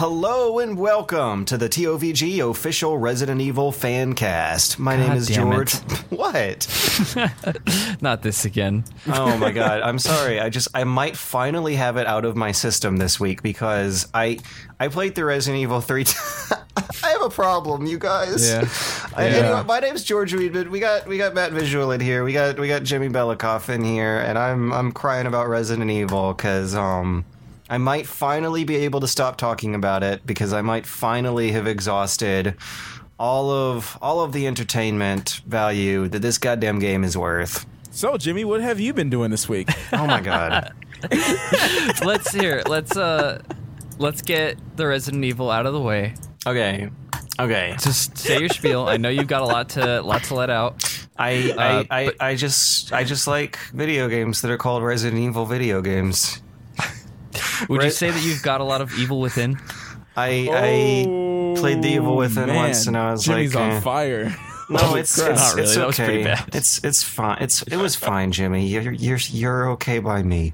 Hello and welcome to the TOVG official Resident Evil fan cast. My name is George. what? Not this again. Oh my god, I'm sorry. I just I might finally have it out of my system this week because I I played through Resident Evil 3 times. I have a problem, you guys. Yeah. I- Yeah. Anyway, my name's George Weedman. We got we got Matt Visual in here. We got we got Jimmy Belikoff in here, and I'm I'm crying about Resident Evil because um I might finally be able to stop talking about it because I might finally have exhausted all of all of the entertainment value that this goddamn game is worth. So, Jimmy, what have you been doing this week? Oh my god. let's hear. Let's uh, let's get the Resident Evil out of the way. Okay. Okay. Just say your spiel. I know you've got a lot to lot to let out. I Uh, I, I, but- I just I just like video games that are called Resident Evil video games. Would you say that you've got a lot of evil within? I I played the Evil Within Oh, man. once and I was like. Jimmy's like, on eh. fire. No, Holy it's it's, Not really. it's That was okay. pretty bad. It's it's fine. It's it was fine, Jimmy. You're you're you're okay by me.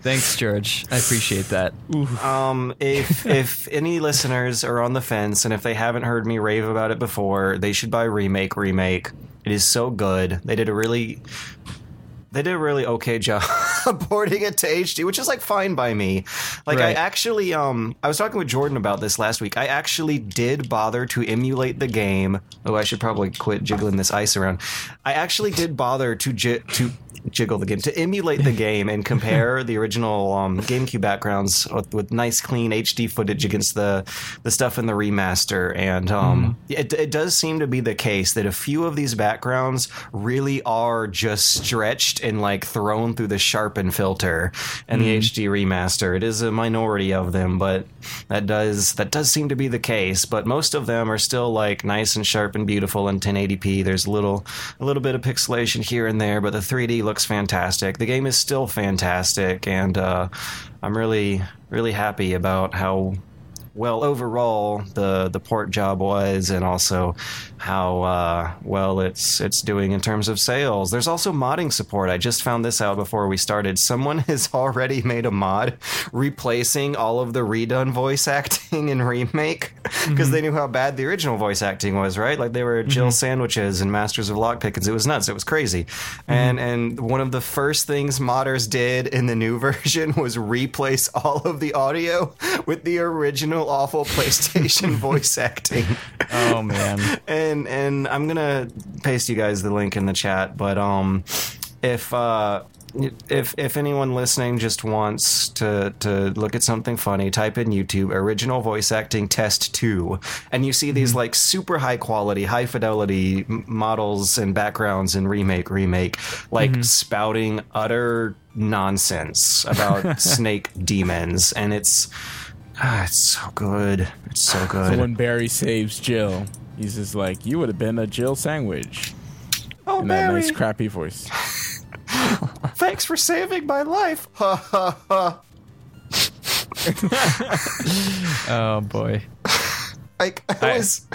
Thanks, George. I appreciate that. Um, if if any listeners are on the fence and if they haven't heard me rave about it before, they should buy remake remake. It is so good. They did a really they did a really okay job porting it to HD, which is like fine by me. Like I actually um I was talking with Jordan about this last week. I actually did bother to emulate the game. Oh, I should probably quit jiggling this ice around. I actually did bother to ji- to jiggle the game to emulate the game and compare the original um, GameCube backgrounds with, with nice clean HD footage against the the stuff in the remaster. And um, it, it does seem to be the case that a few of these backgrounds really are just stretched and like thrown through the sharpen filter and the HD remaster. It is a minority of them but that does that does seem to be the case. But most of them are still like nice and sharp and beautiful in 1080p there's little a little bit of pixelation here and there but the 3D looks fantastic. The game is still fantastic and uh, I'm really really happy about how well overall the the port job was and also how uh, well it's it's doing in terms of sales. There's also modding support. I just found this out before we started. Someone has already made a mod replacing all of the redone voice acting in remake because mm-hmm. they knew how bad the original voice acting was right? Like they were jill mm-hmm. sandwiches and masters of lockpickings. It was nuts. It was crazy. Mm-hmm. And and one of the first things modders did in the new version was replace all of the audio with the original awful PlayStation voice acting. Oh man. And and I'm gonna paste you guys the link in the chat, but um if uh if if anyone listening just wants to to look at something funny, type in YouTube original voice acting test 2 and you see these like super high quality, high fidelity models and backgrounds in remake remake like spouting utter nonsense about snake demons and it's ah, it's so good. It's so good. So when Barry saves Jill, he's just like, "You would have been a Jill sandwich." oh, In that nice crappy voice. thanks for saving my life. Ha ha ha. Oh boy. Like I was,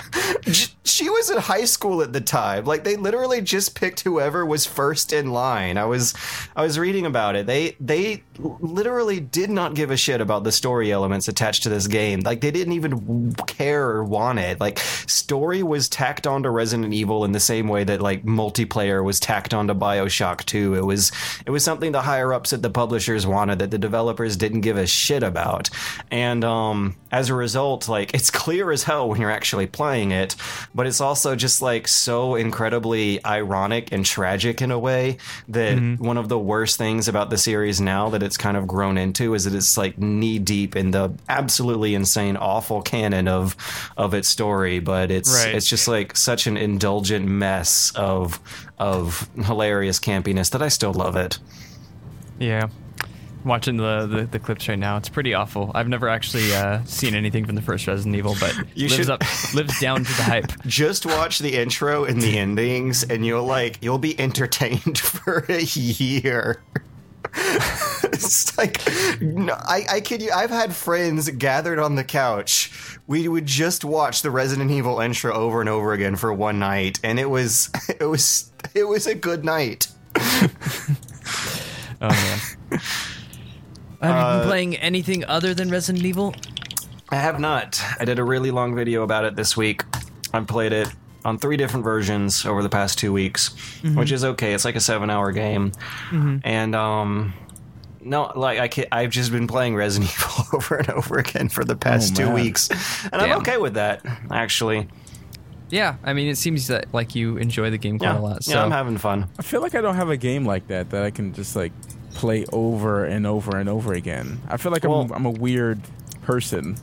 she was in high school at the time. Like they literally just picked whoever was first in line. I was, I was reading about it. They they literally did not give a shit about the story elements attached to this game. Like they didn't even care or want it. Like story was tacked onto Resident Evil in the same way that like multiplayer was tacked onto Bioshock 2. It was it was something the higher ups at the publishers wanted that the developers didn't give a shit about. And um as a result, like it's clear as hell when you're actually playing it, but it's also just like so incredibly ironic and tragic in a way that mm-hmm. one of the worst things about the series now that it's kind of grown into is that it's like knee deep in the absolutely insane awful canon of of its story, but it's Right. it's just like such an indulgent mess of of hilarious campiness that I still love it. Yeah. Watching the, the, the clips right now, it's pretty awful. I've never actually uh, seen anything from the first Resident Evil, but You lives should- up lives down to the hype. just watch the intro and the endings and you'll like you'll be entertained for a year it's like no, I, I kid you i've had friends gathered on the couch we would just watch the resident evil intro over and over again for one night and it was it was it was a good night Oh man. Have you been playing anything other than Resident Evil? I have not. I did a really long video about it this week. I played it on three different versions over the past two weeks, Mm-hmm. which is okay. It's like a seven-hour game, and um, no, like I can't, I've just been playing Resident Evil over and over again for the past Oh, two man. weeks, and I'm okay with that. Actually, Yeah, I mean, it seems that like you enjoy the game quite yeah, a lot. So yeah, I'm having fun. I feel like I don't have a game like that that I can just like play over and over and over again. I feel like Well- I'm, I'm a weird person.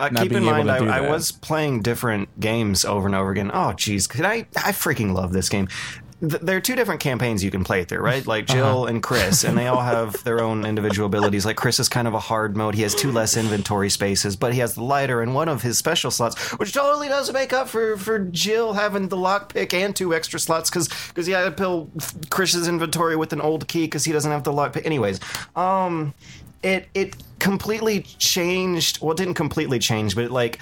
Uh, keep in mind, I, I was playing different games over and over again. Oh, jeez, could I? I freaking love this game. Th- There are two different campaigns you can play through, right? Like Jill and Chris, and they all have their own individual abilities. Like Chris is kind of a hard mode; he has two less inventory spaces, but he has the lighter and one of his special slots, which totally does make up for for Jill having the lockpick and two extra slots because because he had to fill Chris's inventory with an old key because he doesn't have the lockpick. Anyways, um, it it completely changed well it didn't completely change but it like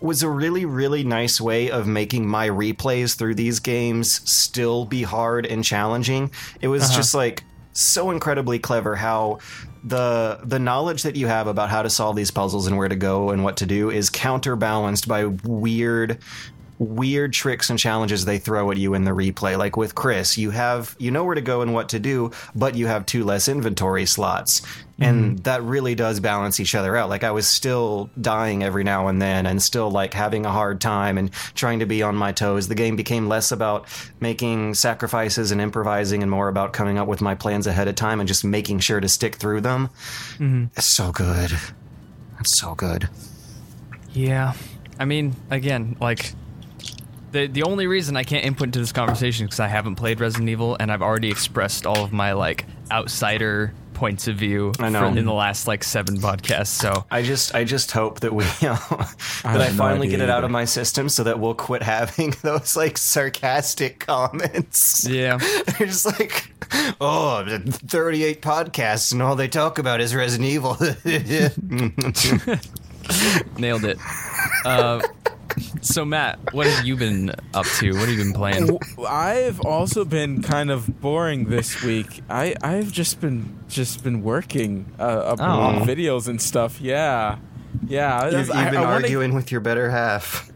was a really really nice way of making my replays through these games still be hard and challenging it was uh-huh. just like so incredibly clever how the the knowledge that you have about how to solve these puzzles and where to go and what to do is counterbalanced by weird weird tricks and challenges they throw at you in the replay. Like with Chris, you have you know where to go and what to do, but you have two less inventory slots. And mm-hmm. that really does balance each other out. Like I was still dying every now and then and still like having a hard time and trying to be on my toes. The game became less about making sacrifices and improvising and more about coming up with my plans ahead of time and just making sure to stick through them. Mm-hmm. It's so good. It's so good. Yeah, I mean, again, like the the only reason I can't input into this conversation is because I haven't played Resident Evil and I've already expressed all of my like outsider points of view I know. for- in the last like seven podcasts. So I just I just hope that we you know, that I, have no finally idea get it out either. of my system so that we'll quit having those like sarcastic comments. yeah, They're just like, oh, 38 podcasts and all they talk about is Resident Evil. nailed it. Uh, so Matt, what have you been up to? What have you been playing? I've also been kind of boring this week. I I've just been just been working uh, up Oh. on videos and stuff. Yeah, yeah. you've, you've I- been I wanna- arguing with your better half.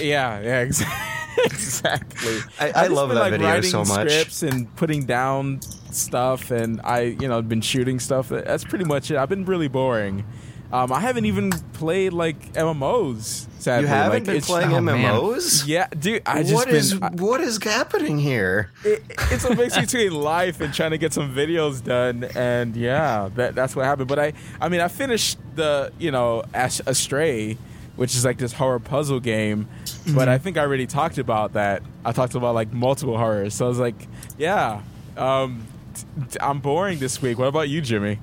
Yeah, yeah, exactly. exactly. I- I've I love been, that like, video writing so much. Scripts and putting down stuff, and I, you know, been shooting stuff. That's pretty much it. I've been really boring. Um, I haven't even played like MMOs. Sadly, You haven't like, been it's- playing oh, man. MMOs? Yeah, dude. I just What been. is I- what is happening here? it, it's a mix between life and trying to get some videos done and yeah that, that's what happened but i i mean i finished the you know Ash- astray which is like this horror puzzle game but i think i already talked about that i talked about like multiple horrors so i was like yeah um t- t- i'm boring this week what about you jimmy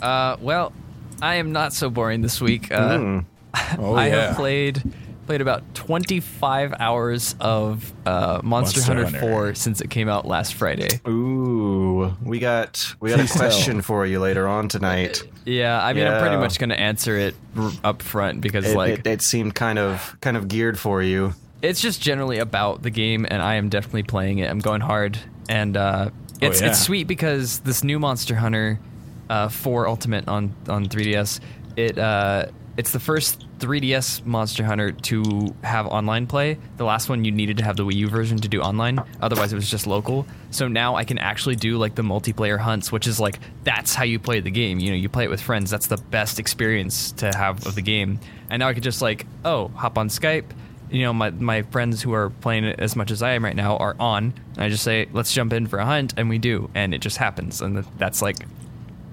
Uh, well, I am not so boring this week. Uh, Mm. oh I have played played about 25 hours of uh, Monster, Monster Hunter, Hunter. 4 since it came out last Friday. Ooh, we got we got a question for you later on tonight. Yeah, I mean, I'm pretty much going to answer it r- up front because, It, like, it, it seemed kind of kind of geared for you. it's just generally about the game, and I am definitely playing it. I'm going hard, and uh, it's yeah. it's sweet because this new Monster Hunter uh, 4 Ultimate on on 3DS, it uh, it's the first 3DS Monster Hunter to have online play. The last one you needed to have the Wii U version to do online, otherwise it was just local. So now I can actually do like the multiplayer hunts, which is like that's how you play the game. You know, you play it with friends. That's the best experience to have of the game. And now I could just like, oh, hop on Skype you know my my friends who are playing it as much as I am right now are on. And I just say let's jump in for a hunt, and we do, and it just happens, and that's like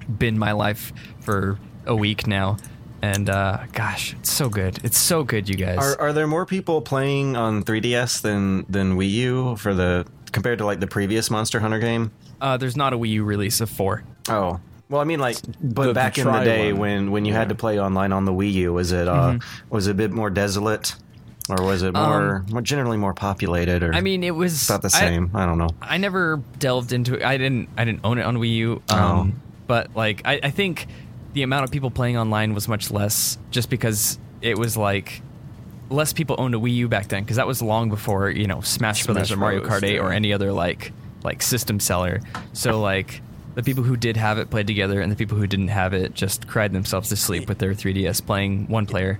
been my life for a week now. And uh, gosh, it's so good. It's so good, you guys. Are are there more people playing on 3DS than than Wii U for the compared to like the previous Monster Hunter game? uh, there's not a Wii U release of four. Oh. Well, I mean, like, but the back in the day one. when when you had to play online on the Wii U, was it uh, was it a bit more desolate, or was it more, more generally more populated, or I mean, it was about the same? I, don't know. I never delved into it. I didn't. I didn't own it on Wii U. Oh. But like, I, I think the amount of people playing online was much less, just because it was like less people owned a Wii U back then, because that was long before you know Smash, Brothers or Mario Bros, Kart 8 yeah. or any other like like system seller. So like. the people who did have it played together, and the people who didn't have it just cried themselves to sleep with their 3DS playing one player.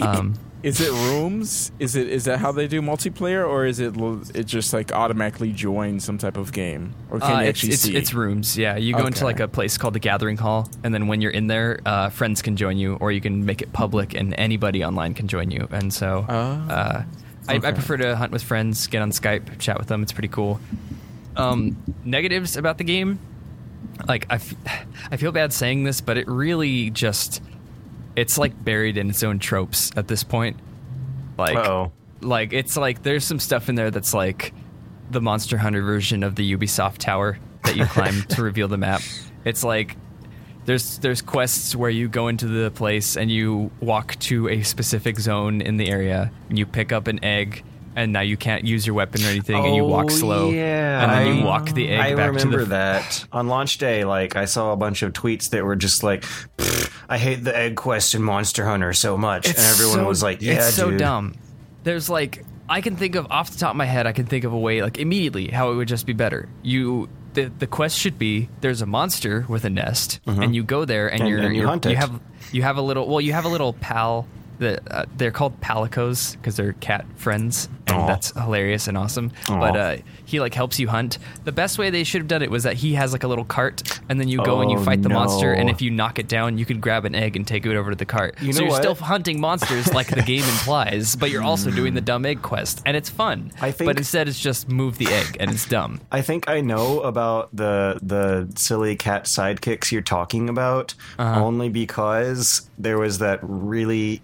Um, Is it rooms? Is it is that how they do multiplayer, or is it it just like automatically join some type of game, or can uh, you actually it's, see? it's rooms, yeah. You go into like a place called the Gathering Hall, and then when you're in there, uh, friends can join you, or you can make it public, and anybody online can join you. And so, Ah. uh, I, I prefer to hunt with friends, get on Skype, chat with them. It's pretty cool. Um, negatives about the game, like I, f- I feel bad saying this, but it really just, it's like buried in its own tropes at this point. Like, Uh-oh. like it's like there's some stuff in there that's like the Monster Hunter version of the Ubisoft tower that you climb to reveal the map. It's like there's there's quests where you go into the place and you walk to a specific zone in the area and you pick up an egg and now you can't use your weapon or anything and you walk Oh, slow Yeah, and then I- you walk the egg I back to you. I remember the that on launch day. Like I saw a bunch of tweets that were just like, "I hate the egg quest in Monster Hunter so much," and everyone so- was like, "Yeah, it's so dude." dumb. There's like I can think of off the top of my head, I can think of a way like immediately how it would just be better. You the the quest should be there's a monster with a nest, and you go there and, Mm-hmm. And- you're, and you you're hunt it. have you have a little well you have a little pal that uh, they're called palicos because they're cat friends and Aw. that's hilarious and awesome. Aw. But uh, he like helps you hunt. The best way they should have done it was that he has like a little cart, and then you go and you Oh, fight the monster, and if you knock it down, you can grab an egg and take it over to the cart. You so you're what? still hunting monsters like the game implies, but you're also doing the dumb egg quest, and it's fun. I think- but instead, it's just move the egg, and it's dumb. I think I know about the the silly cat sidekicks you're talking about Uh-huh. only because there was that really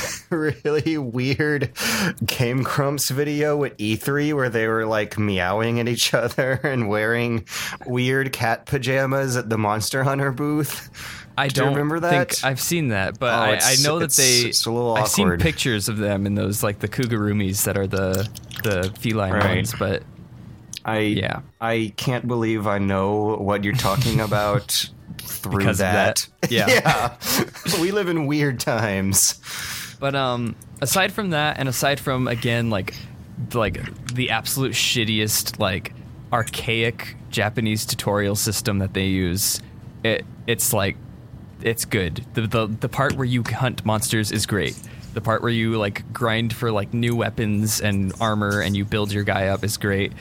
really weird Game Grumps video at E3 where they were like meowing at each other and wearing weird cat pajamas at the Monster Hunter booth. I Do don't remember think that? I've seen that, but Oh, I, I know that they. it's a little I've seen pictures of them in those like the kigurumis that are the the feline Right. ones, but I Yeah. I can't believe I know what you're talking about through that. that. Yeah. yeah. we live in weird times. But um, aside from that, and aside from again like like the absolute shittiest like archaic Japanese tutorial system that they use, it it's like it's good. The the the part where you hunt monsters is great. The part where you like grind for like new weapons and armor and you build your guy up is great.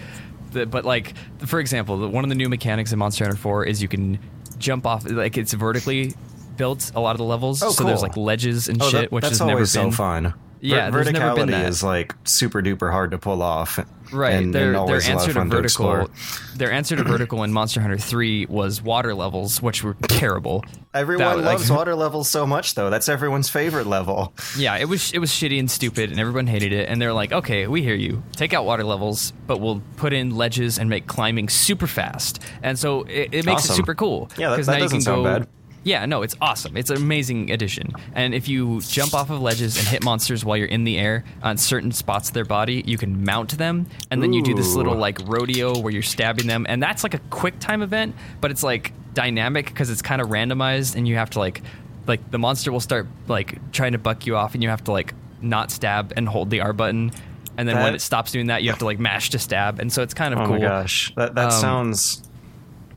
The, but like for example, one of the new mechanics in Monster Hunter 4 is you can jump off like it's vertically built a lot of the levels. Oh, so there's like ledges and Oh, shit, that- which that's has never always been so fun. Yeah, Ver- there's never been verticality that. is like super duper hard to pull off. Right. and, their and their a lot answer of to fun to vertical explore. their answer to vertical in Monster Hunter 3 was water levels, which were terrible. Everyone That- like- loves water levels so much, though. That's everyone's favorite level. Yeah, it was it was shitty and stupid, and everyone hated it. And they're like, "Okay, we hear you. Take out water levels, but we'll put in ledges and make climbing super fast." And so it, it makes it Awesome. super cool. Yeah, that- that now you doesn't can sound go- bad. Yeah, no, it's awesome. It's an amazing addition. And if you jump off of ledges and hit monsters while you're in the air on certain spots of their body, you can mount them, and then you do this little like rodeo where you're stabbing them, and that's like a quick time event, but it's like dynamic because it's kind of randomized, and you have to like like the monster will start like trying to buck you off, and you have to like not stab and hold the R button. And then when it stops doing that, you have to like mash to stab, and so it's kind of Oh cool. my gosh, that that Um, sounds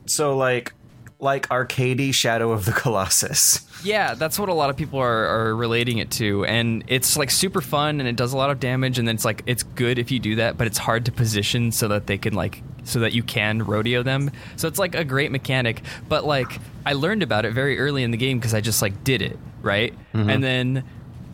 so like like arcadey Shadow of the Colossus. Yeah, that's what a lot of people are, are relating it to, and it's like super fun, and it does a lot of damage, and then it's like it's good if you do that, but it's hard to position so that they can like so that you can rodeo them. So it's like a great mechanic, but like I learned about it very early in the game because I just like did it right, Mm-hmm. and then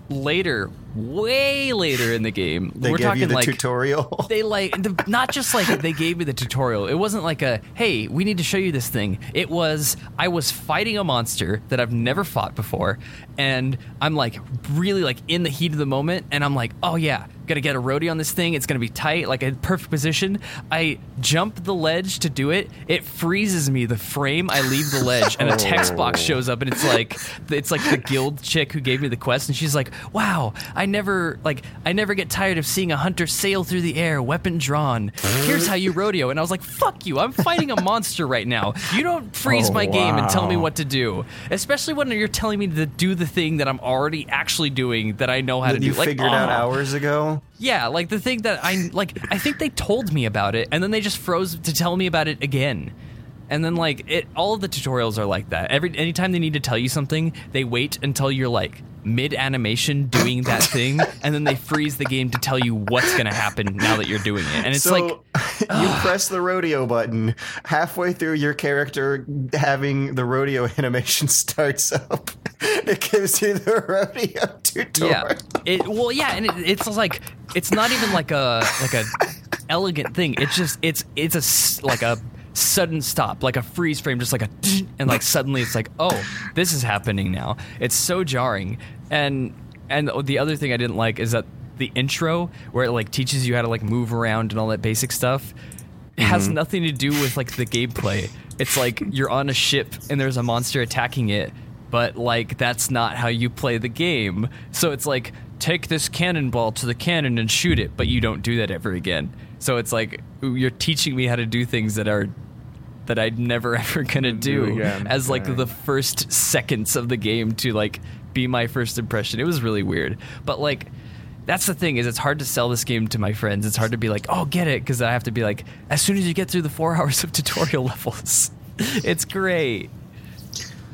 later, way later in the game, They we're give talking you the like tutorial. they like the, not just like they gave me the tutorial. It wasn't like a hey, we need to show you this thing. It was I was fighting a monster that I've never fought before, and I'm like really like in the heat of the moment, and I'm like, oh yeah, gotta get a roadie on this thing. It's gonna be tight, like a perfect position. I jump the ledge to do it. It freezes me the frame. I leave the ledge, and a text box oh. shows up, and it's like it's like the guild chick who gave me the quest, and she's like, wow, I never like I never get tired of seeing a hunter sail through the air, weapon drawn. Here's how you rodeo. And I was like, fuck you. I'm fighting a monster right now. You don't freeze Oh, my game and tell me what to do. Especially when you're telling me to do the thing that I'm already actually doing that I know how to that do. you Like, figured out oh. hours ago. Yeah, like the thing that I like I think they told me about it and then they just froze to tell me about it again. And then like it, all of the tutorials are like that. Every anytime they need to tell you something, they wait until you're like mid animation doing that thing, and then they freeze the game to tell you what's gonna happen now that you're doing it. And it's so like you press the rodeo button halfway through your character having the rodeo animation starts up. It gives you the rodeo tutorial. yeah, it well yeah, and it, it's like it's not even like a like a elegant thing. It's just it's it's a s- like a sudden stop, like a freeze frame, just like a and like suddenly it's like oh this is happening now. It's so jarring, and and the other thing I didn't like is that the intro where it like teaches you how to like move around and all that basic stuff. It has mm-hmm. nothing to do with like the gameplay. It's like you're on a ship and there's a monster attacking it, but like that's not how you play the game. So it's like take this cannonball to the cannon and shoot it, but you don't do that ever again. So it's like you're teaching me how to do things that are that I'm never ever gonna Do do again, as like right. the first seconds of the game to like be my first impression. It was really weird, but like that's the thing is it's hard to sell this game to my friends. It's hard to be like, oh, get it, because I have to be like, as soon as you get through the four hours of tutorial levels, it's great.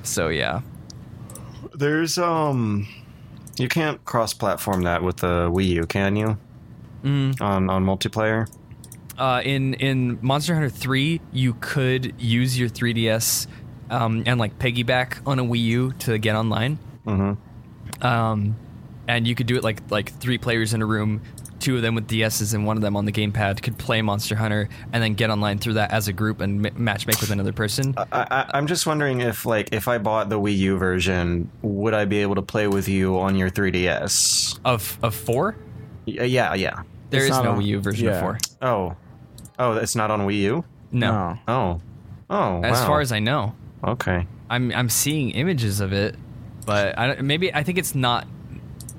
So yeah, There's um, you can't cross-platform that with the Wii U, can you? Mm. On on multiplayer. uh, in in Monster Hunter Three, you could use your 3DS um, and like piggyback on a Wii U to get online. Mm-hmm. um, and you could do it like like three players in a room, two of them with DSs and one of them on the gamepad could play Monster Hunter and then get online through that as a group and m- match make with another person. I, I, I'm just wondering if, like, if I bought the Wii U version, would I be able to play with you on your 3DS? of of four, yeah, yeah. There It's is no on- Wii U version of yeah. four. Oh, oh, it's not on Wii U. No, Oh, oh. as wow. far as I know, okay. I'm I'm seeing images of it, but I, maybe I think it's not.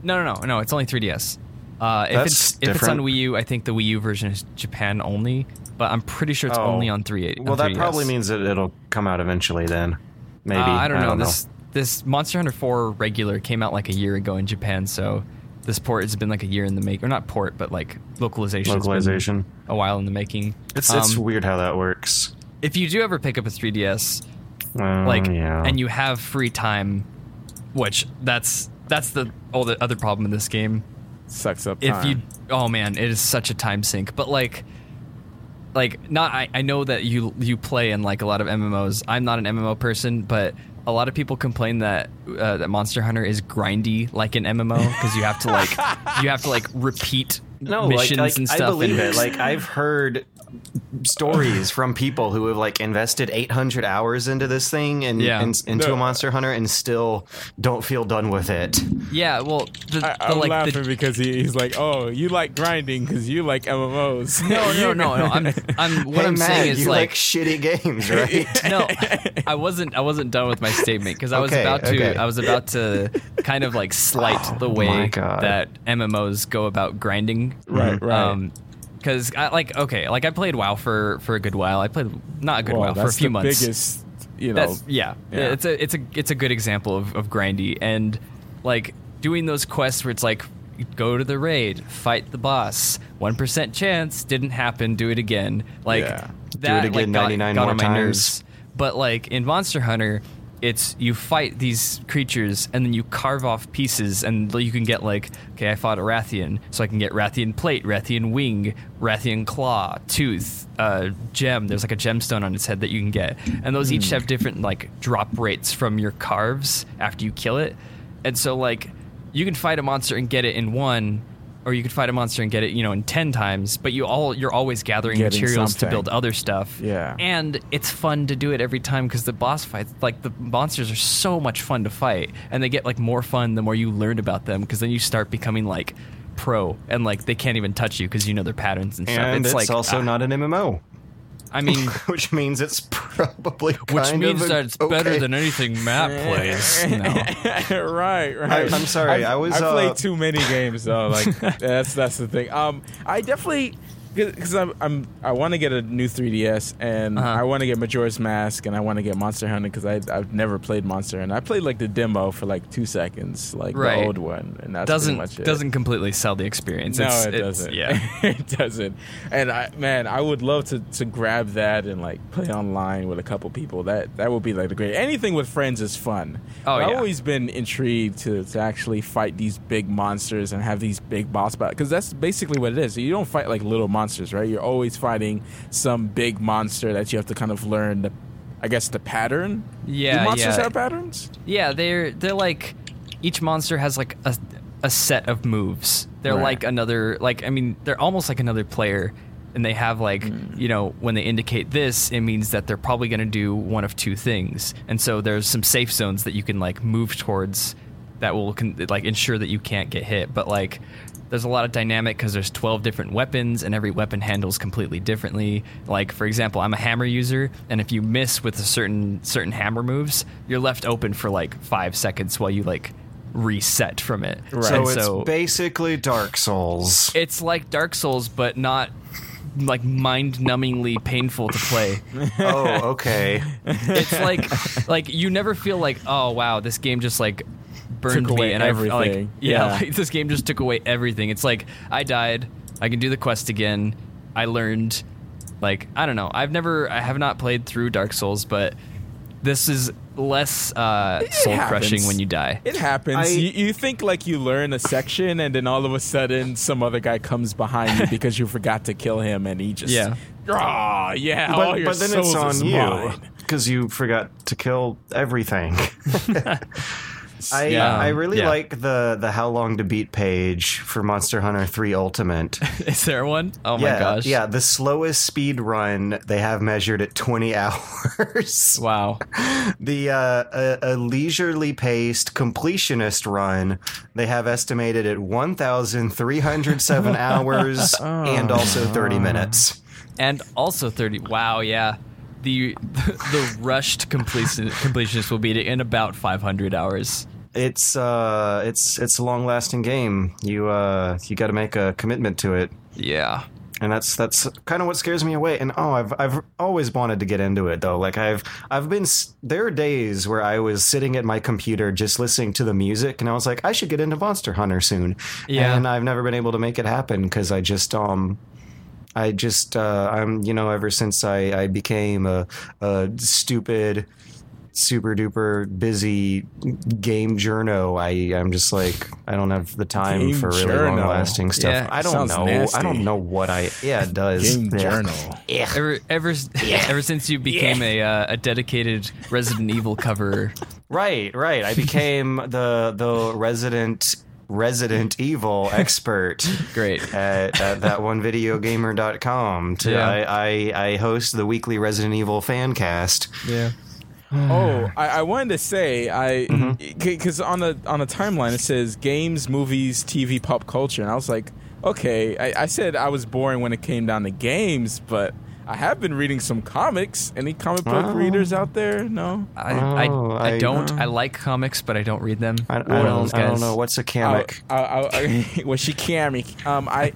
No, no, no, no. It's only 3DS. Uh, if That's it's if it's on. Wii U, I think the Wii U version is Japan only. But I'm pretty sure it's Oh. only on 380. Well, that probably means that it'll come out eventually. Then, maybe. Uh, I don't know. this this Monster Hunter 4 regular came out like a year ago in Japan, so this port has been like a year in the make, or not port, but like localization. Localization. a while in the making. It's it's Um, weird how that works. if you do ever pick up a 3DS, Uh, like, yeah. and you have free time, which that's that's the all the other problem in this game. Sucks up. If you, oh man, it is such a time sink. But like, like not I, I know that you you play in like a lot of MMOs. I'm not an MMO person, but a lot of people complain that uh, that Monster Hunter is grindy like an MMO because you have to like you have to like repeat no, missions like, like, and stuff. I believe and it. Like I've heard stories from people who have like invested 800 hours into this thing and, Yeah. and into No. a Monster Hunter and still don't feel done with it. yeah, well, the, I, the, I'm like laughing the, because he, he's like, "Oh, you like grinding because you like MMOs." no, no, no, no. I'm, I'm what Hey, I'm Matt, saying is you like like shitty games, right? no, I wasn't. I wasn't done with my statement because I was Okay, about to. okay. I was about to kind of like slight the way that MMOs go about grinding. Right, right. Um, because I like okay, like I played WoW for for a good while. I played not a good well, while for a few the months. biggest, you know. Yeah. Yeah. It's a it's a it's a good example of, of grindy and like doing those quests where it's like go to the raid, fight the boss, one percent chance, didn't happen, do it again. Like Yeah. Do that it again like, got, 99 got more on my times. nerves. But like in Monster Hunter, it's you fight these creatures and then you carve off pieces and you can get like okay, I fought a Rathian, so I can get Rathian plate, Rathian wing, Rathian claw, tooth, uh, gem. There's like a gemstone on its head that you can get, and those each have different like drop rates from your carves after you kill it. And so like you can fight a monster and get it in one. Or you could fight a monster and get it, you know, in ten times. But you all you're always gathering Getting materials to build other stuff. Yeah. And it's fun to do it every time because the boss fights, like the monsters, are so much fun to fight, and they get like more fun the more you learn about them because then you start becoming like pro, and like they can't even touch you because you know their patterns and stuff. And it's, like also ah, not an MMO, I mean, which means it's probably which means of that it's better than anything Matt plays. No. right, right. I- I'm sorry, I've- I was, I uh, played too many games though. Like that's that's the thing. Um, I definitely because I'm, I'm I want to get a new 3ds and Uh-huh. I want to get Majora's Mask and I want to get Monster Hunter because I I've never played Monster Hunter. I played like the demo for like two seconds, like Right. the old one, and that's doesn't pretty much it. doesn't completely sell the experience. No, It's- it it's- doesn't. Yeah. it doesn't. And I, man, I would love to, to grab that and like play online with a couple people. That that would be like the great. Anything with friends is fun. Oh, But I've yeah. always been intrigued to, to actually fight these big monsters and have these big boss battles because that's basically what it is. You don't fight like little monsters, right? You're always fighting some big monster that you have to kind of learn the, I guess the pattern. Yeah, Do monsters yeah. have patterns? Yeah, they're they're like each monster has like a a set of moves. They're Right. like another like I mean they're almost like another player and they have like Hmm. you know when they indicate this it means that they're probably going to do one of two things. And so there's some safe zones that you can like move towards that will con- like ensure that you can't get hit. But like there's a lot of dynamic because there's 12 different weapons and every weapon handles completely differently like for example i'm a hammer user and if you miss with a certain certain hammer moves you're left open for like five seconds while you like reset from it Right. So And it's so basically Dark Souls. it's like dark souls but not like mind-numbingly painful to play oh, okay. it's like like you never feel like oh wow this game just like burned away me and I like yeah, Yeah. like this game just took away everything. It's like I died, I can do the quest again. I learned like I don't know. I've never I have not played through Dark Souls, but this is less uh, soul crushing when you die. It happens. I- you, you think like you learn a section, and then all of a sudden, some other guy comes behind you because you forgot to kill him, and he just Yeah. Ah, yeah. all But, your but then it's souls is on you because you forgot to kill everything. I Yeah. I really Yeah. like the the how long to beat page for Monster Hunter 3 Ultimate. Is there one? Oh yeah, my gosh. yeah, the slowest speed run they have measured at 20 hours. Wow. The uh, a, a leisurely paced completionist run they have estimated at 1,307 hours and also 30 minutes. and also 30 wow yeah the the rushed completion completionist will beat it in about 500 hours It's uh, it's it's a long lasting game. You uh, you got to make a commitment to it. yeah and that's that's kind of what scares me away. And oh, I've I've always wanted to get into it though. Like I've I've been there are days where I was sitting at my computer just listening to the music, and I was like, I should get into Monster Hunter soon. Yeah. and I've never been able to make it happen because I just um. I just uh, I'm you know ever since I, I became a, a stupid super duper busy game journo I I'm just like I don't have the time Game for really journo. long lasting stuff Yeah, I don't know nasty. I don't know what I yeah it does Game Yeah. journal. Yeah. ever ever ever since you became a uh, a dedicated Resident Evil cover Right, right. I became the the resident Resident Evil expert great at, at that one videogamer.com. To Yeah. I, I I host the weekly Resident Evil fan cast. yeah Oh, I, I wanted to say I Mm-hmm. because on the on the timeline it says games, movies, TV, pop culture, and I was like, okay. I, I said I was boring when it came down to games, but I have been reading some comics. Any comic book Oh. readers out there? No. I, Oh, I, I I- don't uh, I like comics but I don't read them I, I, One of those don't, I don't know what's a I, comic. I, I, I, she comic? Um, I,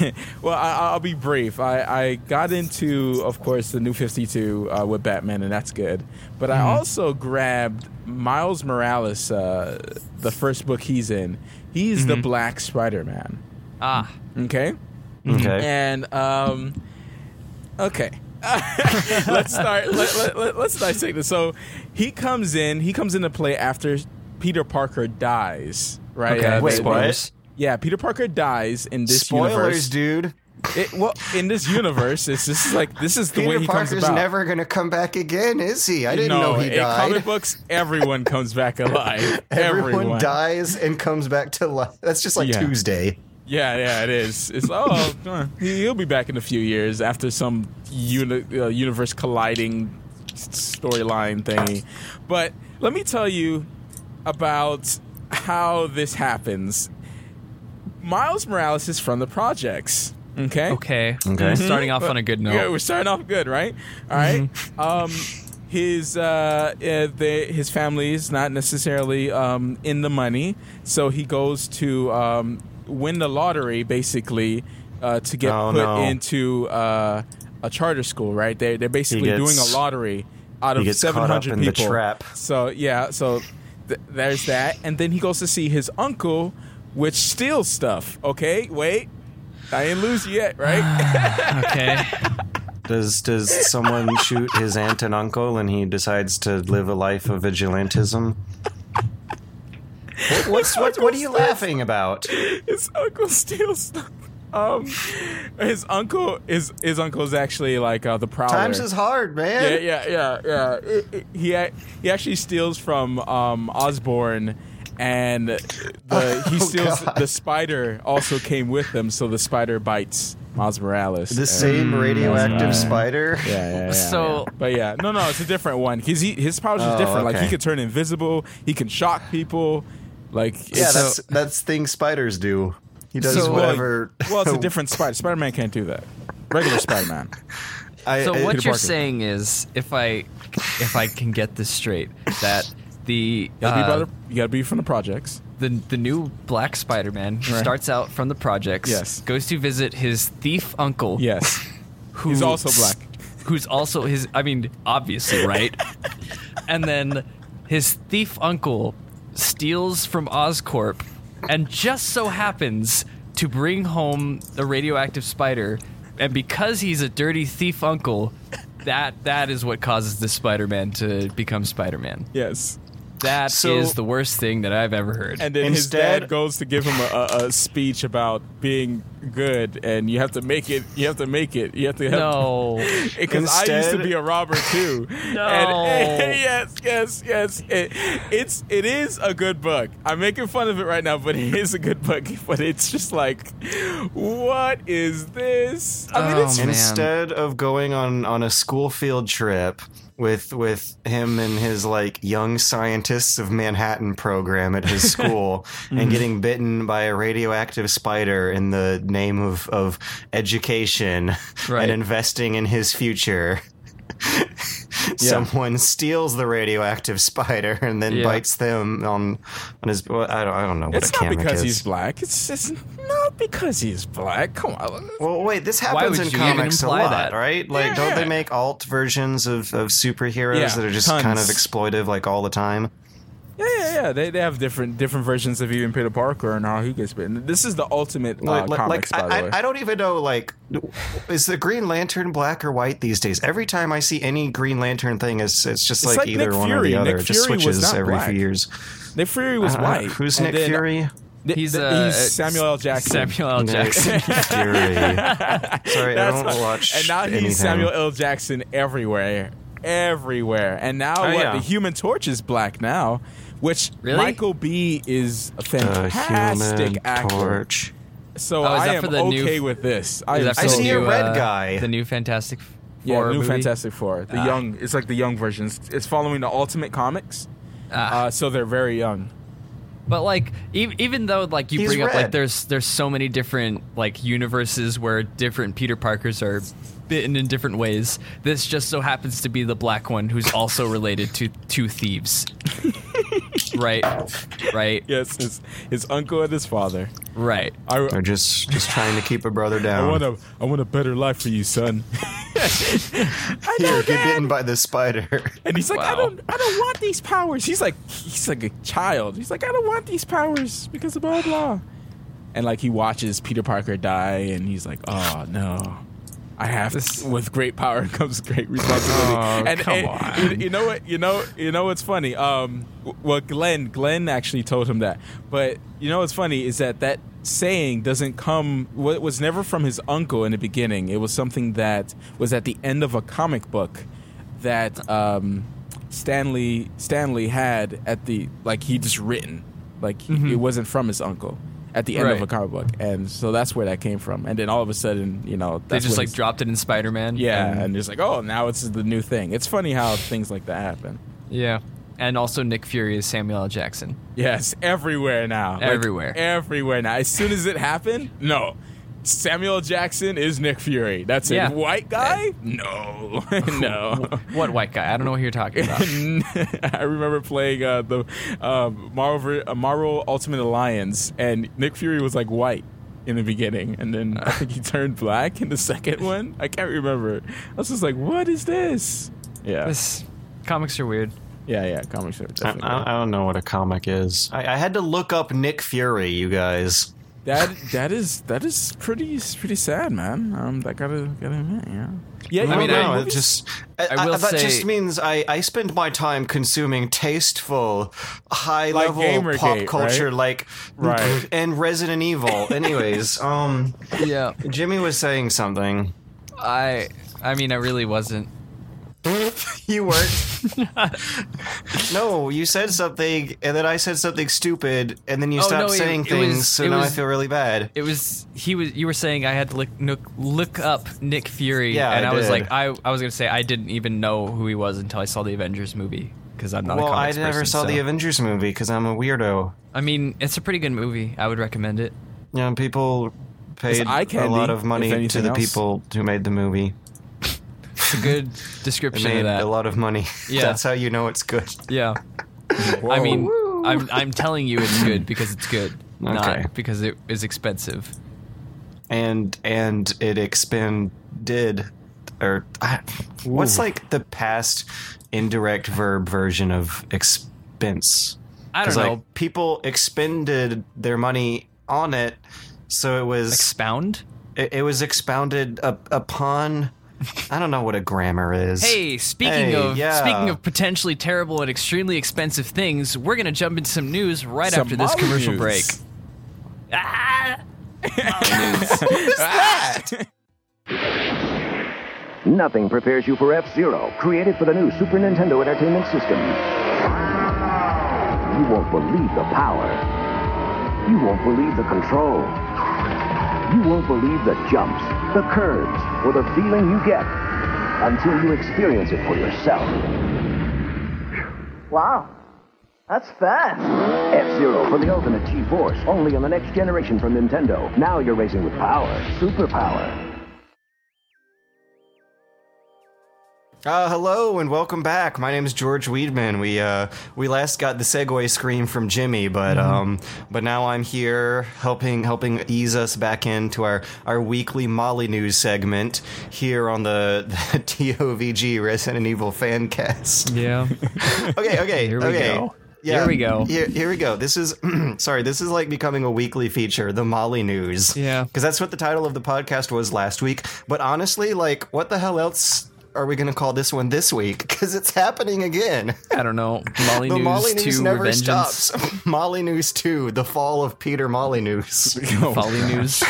well, I, I'll be brief. I, I got into, of course, the new Fifty Two uh, with Batman, and that's good. But I also grabbed Miles Morales, uh, the first book he's in. He's the Black Spider Man. ah Okay, okay. and um, okay. let's start. Let, let, let, let's dissect this. So he comes in. He comes into play after Peter Parker dies. Right. okay Uh, Wait, the- what? yeah, Peter Parker dies in this Spoilers, universe. dude. It, well, in this universe, it's just like this is the way he Parker's comes about. never going to come back again, is he? I didn't no, know he in died. comic books, everyone comes back alive. Everyone, everyone dies and comes back to life. That's just like Yeah. Tuesday. Yeah, yeah, it is. It's oh, uh, he- he'll be back in a few years after some uni- uh, universe colliding storyline thingy. But let me tell you about how this happens. Miles Morales is from the projects. Okay. okay Okay. starting off on a good note Yeah, we're starting off good, right? All right. Um, his uh, uh, they, his family is not necessarily um, in the money, so he goes to um, win the lottery basically uh, to get Oh, put no. into uh, a charter school. Right? They they're basically He doing a lottery out of seven hundred caught seven up hundred in the people. trap. So yeah, so th- there's that, and then he goes to see his uncle, which steals stuff. Okay, wait, I ain't lose yet, right? Okay. Does does someone shoot his aunt and uncle and he decides to live a life of vigilantism? What- What's what? What are you laughing about? his uncle steals stuff. Um, his uncle is his uncle is actually like uh, the prowler. Times is hard, man. yeah, yeah, yeah. It- it- he a- he actually steals from um, Osborn, and the he Oh, steals God. the spider. Also came with him, so the spider bites Miles Morales. The And- same radioactive uh, spider. Yeah, yeah, yeah. So- yeah. but yeah, no, no, it's a different one because his powers are Oh, different. Like he okay. can turn invisible, he can shock people. Like Yeah, it's- that's that's things spiders do. He does So- whatever. Well, it's a different Spider. Spider Man can't do that. Regular Spider Man. So I- what Peter you're Parker. saying is, if I if I can get this straight, that the You gotta, be uh, by the, you gotta be from the projects. the the new Black Spider-Man Right. starts out from the projects. Yes. Goes to visit his thief uncle. Yes. who He's also black. Who's also his. I mean, obviously, right? and then his thief uncle steals from Oscorp, and just so happens to bring home the radioactive spider. And because he's a dirty thief uncle, that that is what causes the Spider-Man to become Spider-Man. Yes. That is So- the worst thing that I've ever heard. And then his dad goes to give him a, a, a speech about being good, and you have to make it. You have to make it. You have to. Have no. Because I used to be a robber too. No. And, yes, yes, yes. It, it's it is a good book. I'm making fun of it right now, but it is a good book. But it's just like, what is this? Oh, I mean, Oh, it's man. instead of going on on a school field trip with with him and his like young scientists of Manhattan program at his school and mm-hmm. getting bitten by a radioactive spider in the name of of education Right. and investing in his future. Someone steals the radioactive spider and then Yeah. bites them on on his. Well, I don't. I don't know what it's a not because is. he's black. It's it's not because he's black. Come on. Well, wait, this happens would in you even comics a imply lot, that? right? Like, don't they yeah. make alt versions of, of superheroes Yeah, that are just kind of exploitive, like all the time? Yeah, yeah, yeah. They, they have different different versions of even Peter Parker and how he gets bitten. This is the ultimate uh, Like, like, comics, like, by the way. I, I don't even know. Like, is the Green Lantern black or white these days? Every time I see any Green Lantern thing, it's it's just It's like, like either Nick one or the other. Nick it just Fury was switches not every black. few years. Nick Fury was Uh, white. Who's And Nick then- Fury? He's, uh, he's Samuel L. Jackson. Samuel L. Jackson. Nick Fury. Sorry, I don't why- watch. And now anything. he's Samuel L. Jackson everywhere, everywhere. And now Oh, what? yeah. The Human Torch is black now, which Really? Michael B. is a The fantastic Human actor. Torch. So Oh, I am for the new- okay with this. I am I the so- see a red uh, guy. The new Fantastic Yeah, Four new movie? Fantastic Four. The Ah. young, it's like the young versions. It's following the Ultimate Comics, Ah. uh, so they're very young. But like, e- even though like you He's bring up like there's there's so many different like universes where different Peter Parkers are bitten in different ways. This just so happens to be the black one who's also related to two thieves. right, right, Yes, his, his uncle and his father. right. I, They're just just trying to keep a brother down. I want a, I want a better life for you, son. I Here, get bitten by the spider. And he's like, I don't, I don't want these powers. He's like, he's like a child. He's like, I don't want these powers because of blah blah. And like he watches Peter Parker die, and he's like, oh no. I have This- with great power comes great responsibility. Oh, and come on. You, you know what? You know you know what's funny? Um, well, Glenn Glenn actually told him that. But you know what's funny is that that saying doesn't come. What was never from his uncle in the beginning. It was something that was at the end of a comic book that um, Stan Lee Stanley had at the like he just written like he- it wasn't from his uncle at the end of a comic book, and so that's where that came from. And then all of a sudden, you know, They just like dropped it in Spider Man. yeah, and it's like, oh, now it's the new thing. It's funny how things like that happen. yeah. And also Nick Fury is Samuel L. Jackson. Yes, everywhere now. Like, Everywhere. everywhere now. As soon as it happened, no. Samuel Jackson is Nick Fury. That's Yeah. it. White guy? No. no. What white guy? I don't know what you're talking about. I remember playing uh, the um, Marvel uh, Marvel Ultimate Alliance, and Nick Fury was like white. in the beginning, and then I think he turned black in the second one. I can't remember. I was just like, "What is this?" Yeah, This comics are weird. yeah, yeah. Comics are I, definitely I, I don't know what a comic is. I, I had to look up Nick Fury, you guys. That. That is that is pretty pretty sad, man. Um, that gotta gotta admit, yeah. Yeah, I mean, I- it movies- just I, I will I- that say- just means I, I spend my time consuming tasteful, high Like level Gamergate, pop right? culture, like Right. and Resident Evil. Anyways, um, Yeah, Jimmy was saying something. I I mean I really wasn't. You weren't. no, you said something, and then I said something stupid, and then you Oh, stopped no, saying it things. was- so it now I feel really bad. It was he was you were saying I had to look look, look up Nick Fury, Yeah, and I I, was did. like I I was gonna say I didn't even know who he was until I saw the Avengers movie because I'm not well, a I never person, saw so- the Avengers movie because I'm a weirdo. I mean, it's a pretty good movie. I would recommend it. Yeah, people paid eye a lot of money to the else. people who made the movie. It's a good description made of that. a lot of money. Yeah. That's how you know it's good. Yeah, Whoa. I mean, I'm I'm telling you it's good because it's good, Okay. not because it is expensive. And and it expended or I, what's Ooh. like the past indirect verb version of expense? I don't 'Cause, know. like people expended their money on it, so it was Expound. it, it was expounded up, upon. I don't know what a grammar is. Hey, speaking Hey, of yeah. speaking of potentially terrible and extremely expensive things, we're gonna jump into some news right Some after this Molly commercial news. break. Ah! Nothing prepares you for F Zero, created for the new Super Nintendo Entertainment System. You won't believe the power. You won't believe the control. You won't believe the jumps, the curves, or the feeling you get until you experience it for yourself. Wow, that's fast. F Zero for the ultimate G Force, only on the next generation from Nintendo. Now you're racing with power, superpower. Uh, hello and welcome back. My name is George Weedman. We uh, we last got the segue scream from Jimmy, but Mm-hmm. um, but now I'm here helping helping ease us back into our, our weekly Molynews segment here on the, the TOVG Resident Evil fan cast. Yeah. Okay, okay, Here we okay. go. Yeah, Here we go. Here, here we go. This is sorry. This is like becoming a weekly feature, the Molynews. Yeah. because that's what the title of the podcast was last week. But honestly, like, what the hell else are we going to call this one this week? Because it's happening again. I don't know. Molly News Molly news 2 never Revengeance. stops. Molly News Two: The Fall of Peter Molly News. Folly News.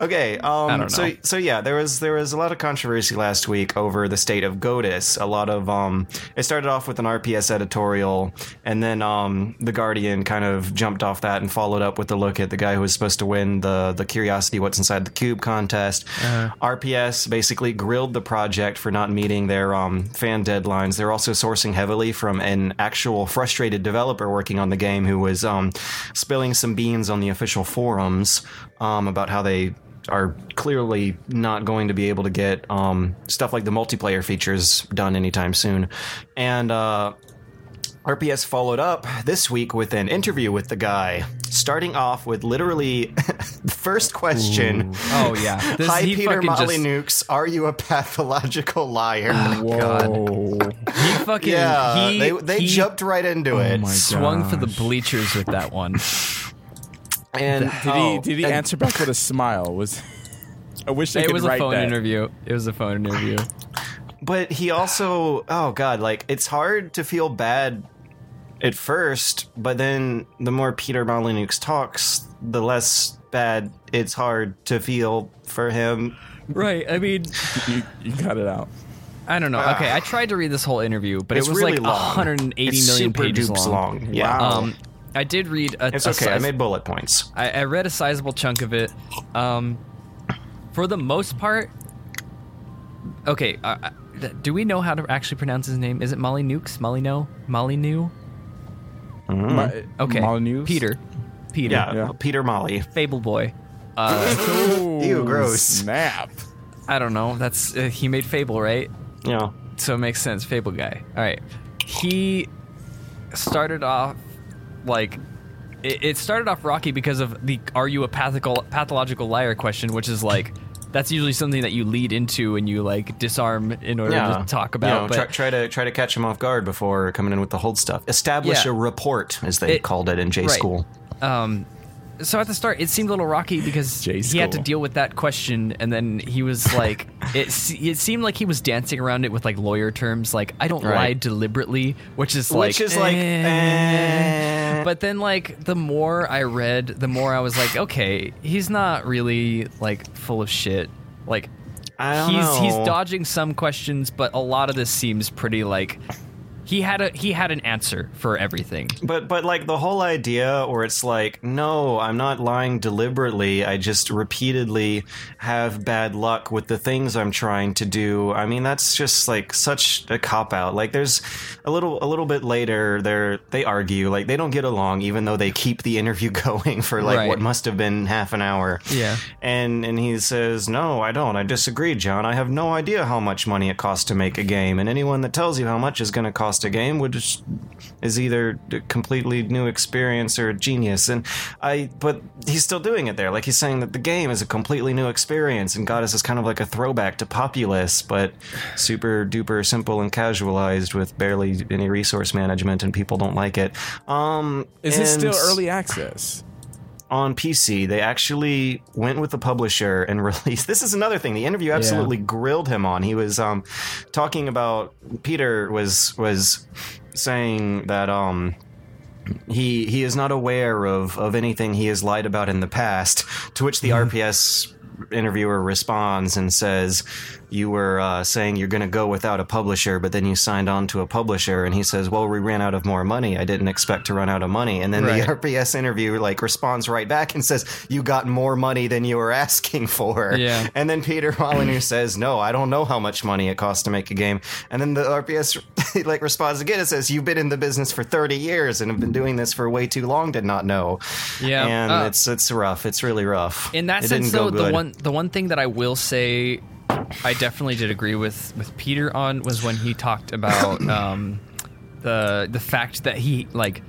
Okay, um, so so yeah, there was there was a lot of controversy last week over the state of Godus. A lot of um, it started off with an RPS editorial, and then um, the Guardian kind of jumped off that and followed up with a look at the guy who was supposed to win the the Curiosity What's Inside the Cube contest. Uh-huh. RPS basically grilled the project for not meeting their um, fan deadlines. They're also sourcing heavily from an actual frustrated developer working on the game who was um, spilling some beans on the official forums um, about how they are clearly not going to be able to get um, stuff like the multiplayer features done anytime soon. And uh, RPS followed up this week with an interview with the guy, starting off with literally the first question. Oh yeah. This, Hi, he Peter fucking Molly just, Nukes. Are you a pathological liar? Whoa. He fucking yeah, he, they they he jumped right into oh it. my swung for the bleachers with that one. And Did he oh, did he and- answer back with a smile? Was I wish I it could was a write phone that. interview. It was a phone interview. But he also, oh god, like it's hard to feel bad at first, but then the more Peter Molyneux talks, the less bad it's hard to feel for him. Right. I mean, You, you got it out. I don't know. Okay, I tried to read this whole interview, but it was really like long. 180 it's million super pages dupes long. long. Yeah. Wow. Um, I did read a. it's a okay. I made bullet points. I, I read a sizable chunk of it. Um, for the most part, okay. Uh, uh, do we know how to actually pronounce his name? Is it Molly Nukes? Molly No? Molly New? My- Okay. Molly News? Peter. Peter. Yeah, Yeah. Peter Molly. Fable Boy. Uh, Ooh, Ew, gross. Snap. I don't know. That's uh, he made Fable, right? Yeah. so it makes sense. Fable guy. All right, he started off like it, it started off rocky because of the "Are you a pathical, pathological liar?" question, which is like that's usually something that you lead into and you like disarm in order to talk You about. know, but try, try to try to catch him off guard before coming in with the hold stuff. Establish Yeah. a report, as they It- called it in J right. school. Um, so at the start, it seemed a little rocky because he had to deal with that question, and then he was like, it. It seemed like he was dancing around it with like lawyer terms, like "I don't lie deliberately," which is like, Which is like, eh. But then, like, the more I read, the more I was like, okay, he's not really like full of shit. Like, I don't he's know. he's dodging some questions, but a lot of this seems pretty like he had a he had an answer for everything. But but like the whole idea where it's like, no, I'm not lying deliberately. I just repeatedly have bad luck with the things I'm trying to do. I mean, that's just like such a cop out. Like there's a little a little bit later they they argue like they don't get along even though they keep the interview going for like Right. what must have been half an hour. Yeah. And and he says, "No, I don't. I disagree, John. I have no idea how much money it costs to make a game, and anyone that tells you how much is going to cost a game which is either a completely new experience or a genius." And I but he's still doing it there. Like he's saying that the game is a completely new experience and Godus is kind of like a throwback to Populous, but super duper simple and casualized with barely any resource management and people don't like it. Um Is it still early access? On PC, they actually went with the publisher and released. This is another thing. The interview absolutely grilled him on. He was um, talking about Peter was was saying that um, he he is not aware of of anything he has lied about in the past. To which the RPS interviewer responds and says, "You were uh, saying you're going to go without a publisher, but then you signed on to a publisher." And he says, "Well, we ran out of more money. I didn't expect to run out of money." And then Right. the RPS interviewer like responds right back and says, "You got more money than you were asking for." Yeah. And then Peter Molyneux says, "No, I don't know how much money it costs to make a game." And then the RPS like responds again and says, "You've been in the business for 30 years and have been doing this for way too long to not know." Yeah. and Uh, it's it's rough. It's really rough. In that it sense, though, the one the one thing that I will say, I definitely did agree with with Peter on was when he talked about um, the the fact that he like.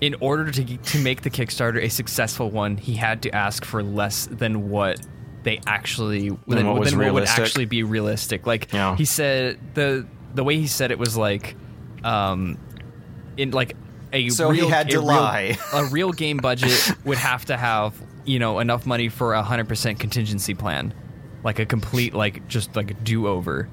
In order to to make the Kickstarter a successful one, he had to ask for less than what they actually than, what than what would actually be realistic. Like Yeah. he said, the the way he said it was like, um, in like a So he real, had to a real- lie. a real game budget would have to have you know enough money for a hundred percent contingency plan, like a complete like just like a do over,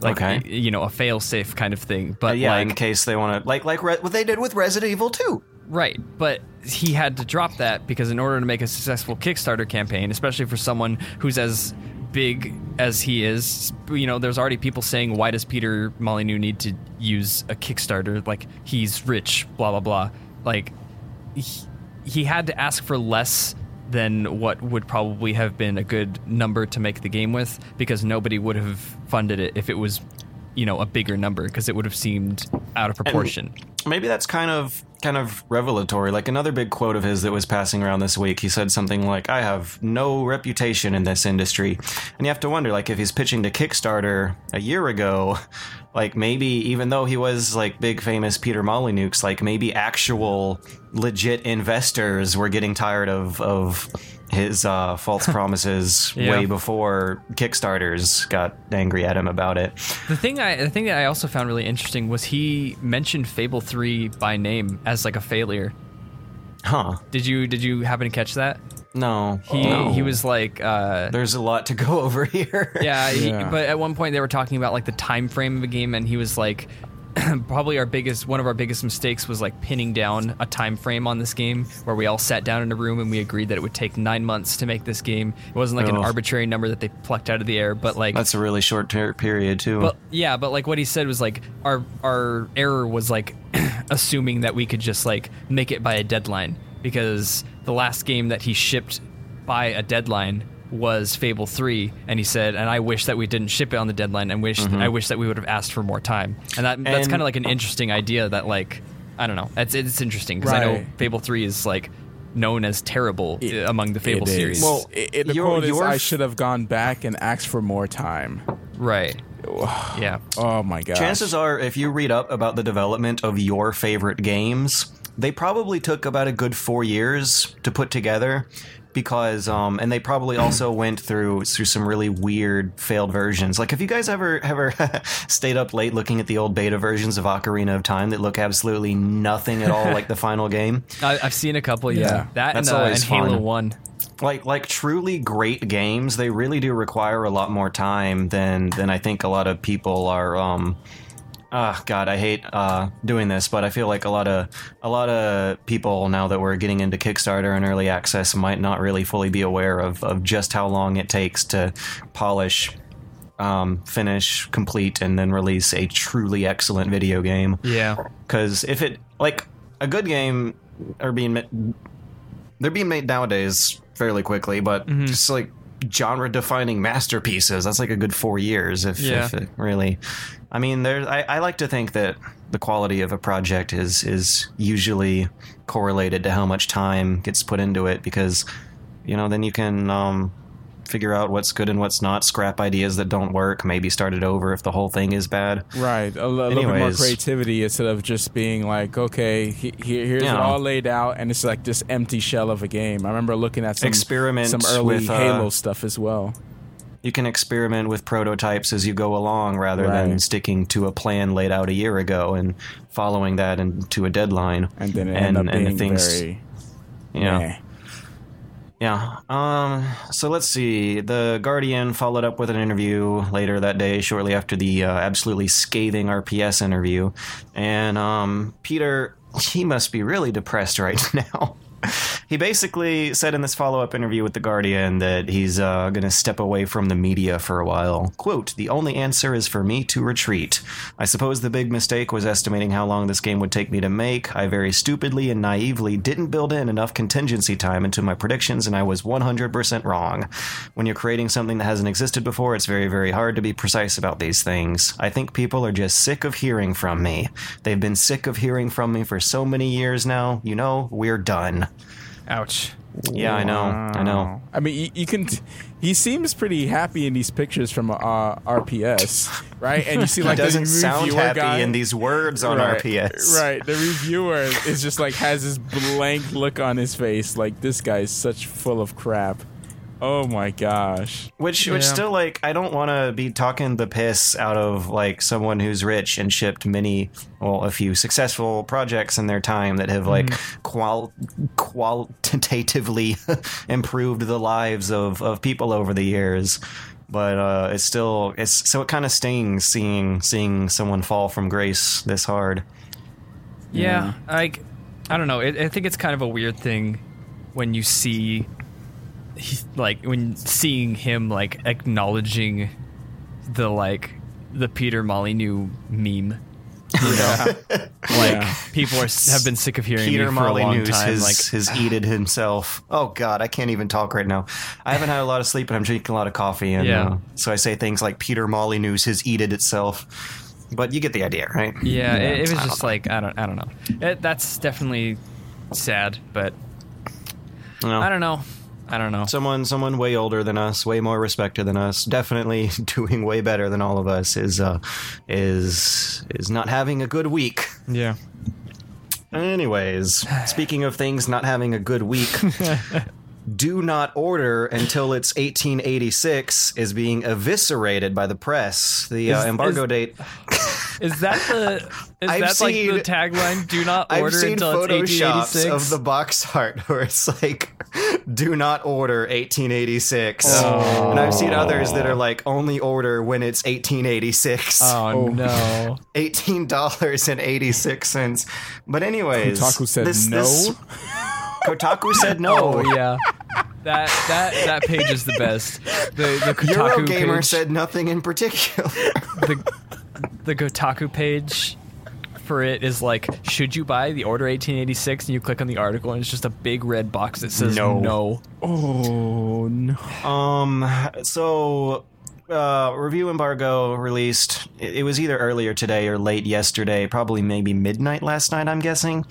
like Okay. you know a fail safe kind of thing. But Uh, yeah, in case they want to like like Re- what they did with Resident Evil 2. right, but he had to drop that because in order to make a successful Kickstarter campaign, especially for someone who's as big as he is, you know, there's already people saying, why does Peter Molyneux need to use a Kickstarter? Like he's rich, blah blah blah. Like he, he had to ask for less than what would probably have been a good number to make the game with because nobody would have funded it if it was you know a bigger number because it would have seemed out of proportion. maybe that's kind of kind of revelatory. Like another big quote of his that was passing around this week he said something like i have no reputation in this industry. And you have to wonder like if he's pitching to kickstarter a year ago like maybe even though he was like big famous peter molyneux like maybe actual legit investors were getting tired of of his uh, false promises Yeah. way before kickstarters got angry at him about it the thing i the thing that i also found really interesting was he mentioned fable 3 by name as like a failure huh did you did you happen to catch that no he no. he was like uh there's a lot to go over here Yeah, he, Yeah. but at one point they were talking about like the time frame of a game, and he was like, probably our biggest one of our biggest mistakes was like pinning down a time frame on this game where we all sat down in a room and we agreed that it would take nine months to make this game. It wasn't like an arbitrary number that they plucked out of the air, but like That's a really short ter- period too. but yeah, but like what he said was like our our error was like assuming that we could just like make it by a deadline because the last game that he shipped by a deadline was Fable 3 and he said and I wish that we didn't ship it on the deadline and wish mm-hmm. I wish that we would have asked for more time. And that that's kind of like an interesting idea that like I don't know. It's it's interesting because I know Fable 3 is like known as terrible It- among the Fable It is. series. Well, it, it- the your- quote is, your "I should have gone back and asked for more time." right. Yeah. Oh my god! Chances are, if you read up about the development of your favorite games, they probably took about a good four years to put together because um and they probably also went through through some really weird failed versions like have you guys ever ever stayed up late looking at the old beta versions of ocarina of time that look absolutely nothing at all like the final game I, I've seen a couple. Yeah, Yeah. that That's and, uh, always and Halo. One. like like truly great games they really do require a lot more time than than i think a lot of people are um Ah, God, I hate uh, doing this, but I feel like a lot of a lot of people now that we're getting into Kickstarter and early access might not really fully be aware of, of just how long it takes to polish, um, finish, complete, and then release a truly excellent video game. Yeah, Because if it like a good game are being they're being made nowadays fairly quickly, but Mm-hmm. just like genre defining masterpieces, that's like a good four years if, Yeah. if it really. I mean, there. I, I like to think that the quality of a project is is usually correlated to how much time gets put into it because you know then you can um, figure out what's good and what's not, scrap ideas that don't work, maybe start it over if the whole thing is bad. Right, a, little bit more creativity instead of just being like, okay, he, he, here's it all laid out, and it's like this empty shell of a game. I remember looking at some Experiment some early with, uh, Halo stuff as well. you can experiment with prototypes as you go along rather than sticking to a plan laid out a year ago and following that into a deadline. And then it and, and being the things, very yeah. Yeah. Um, so let's see. The Guardian followed up with an interview later that day, shortly after the uh, absolutely scathing RPS interview, and um, Peter, he must be really depressed right now. He basically said in this follow up interview with The Guardian that he's uh, going to step away from the media for a while. Quote, The only answer is for me to retreat. I suppose the big mistake was estimating how long this game would take me to make. I very stupidly and naively didn't build in enough contingency time into my predictions, and I was 100% wrong. When you're creating something that hasn't existed before, it's very, very hard to be precise about these things. I think people are just sick of hearing from me. They've been sick of hearing from me for so many years now. You know, we're done. Ouch. Yeah, I know. I know. I mean, you, you can. T- he seems pretty happy in these pictures from uh, RPS, right? And you see like he doesn't the sound happy guy, in these words on right, RPS. Right. The reviewer is just like has this blank look on his face, like this guy's such full of crap. Oh my gosh. Which, which Yeah. still like, I don't want to be talking the piss out of like someone who's rich and shipped many, well, a few successful projects in their time that have like qual qualitatively improved the lives of of people over the years. But uh, it's still it's so it kind of stings seeing seeing someone fall from grace this hard. Yeah, like I don't know. It, I think it's kind of a weird thing when you see, he, like, when seeing him like acknowledging the like the Peter Molyneux meme. You know, like people are have been sick of hearing Peter me for a long Molyneux time. has, like, has eated himself. Oh God, I can't even talk right now. I haven't had a lot of sleep, and I'm drinking a lot of coffee, and Yeah. uh, so I say things like Peter Molyneux has eated itself. But you get the idea, right? yeah, It, it was just like I don't, I don't know. It, that's definitely sad, but You know, I don't know. I don't know. Someone, someone way older than us, way more respected than us, definitely doing way better than all of us is uh, is is not having a good week. yeah. Anyways, speaking of things not having a good week, do not order until it's 1886 is being eviscerated by the press. The uh, Is- embargo is- date. Is that the? Is I've that like seen- the tagline? Do not order I've order seen until it's photoshops 1886. of the box art where it's like, "Do not order 1886," Oh. and I've seen others that are like, "Only order when it's 1886." Oh, no! Eighteen dollars and eighty six cents. But anyways, Kotaku said this- no. this- Kotaku said no. Oh yeah, that that that page is the best. The the Kotaku Eurogamer page, said nothing in particular. the the Kotaku page for it is like, should you buy the Order 1886? And you click on the article, and it's just a big red box that says No. no. Oh no. Um. So, uh, review embargo released. It, it was either earlier today or late yesterday. Probably maybe midnight last night. I'm guessing.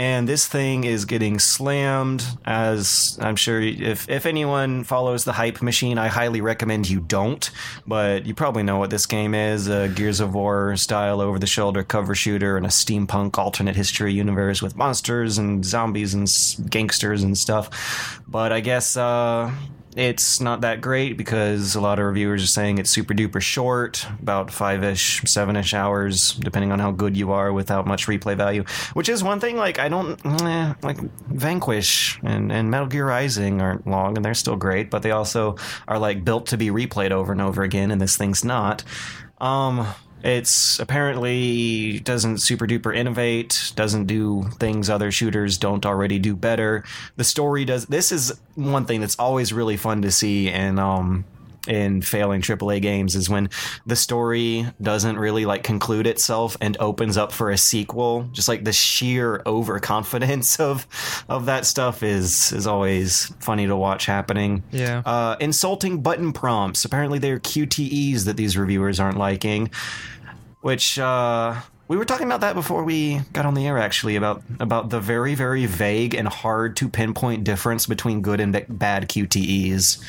And this thing is getting slammed. As I'm sure, if if anyone follows the hype machine, I highly recommend you don't. But you probably know what this game is: a Gears of War style over-the-shoulder cover shooter in a steampunk alternate history universe with monsters and zombies and gangsters and stuff. But I guess. Uh, it's not that great because a lot of reviewers are saying it's super duper short, about five ish, seven ish hours, depending on how good you are without much replay value. Which is one thing, like, I don't, eh, like, Vanquish and, and Metal Gear Rising aren't long and they're still great, but they also are, like, built to be replayed over and over again, and this thing's not. Um, it's apparently doesn't super duper innovate, doesn't do things other shooters don't already do better. The story does. This is one thing that's always really fun to see, and um, in failing AAA games is when the story doesn't really like conclude itself and opens up for a sequel. Just like the sheer overconfidence of of that stuff is is always funny to watch happening. Yeah. Uh, insulting button prompts. Apparently, they're QTEs that these reviewers aren't liking. Which uh, we were talking about that before we got on the air. Actually, about about the very very vague and hard to pinpoint difference between good and bad QTEs.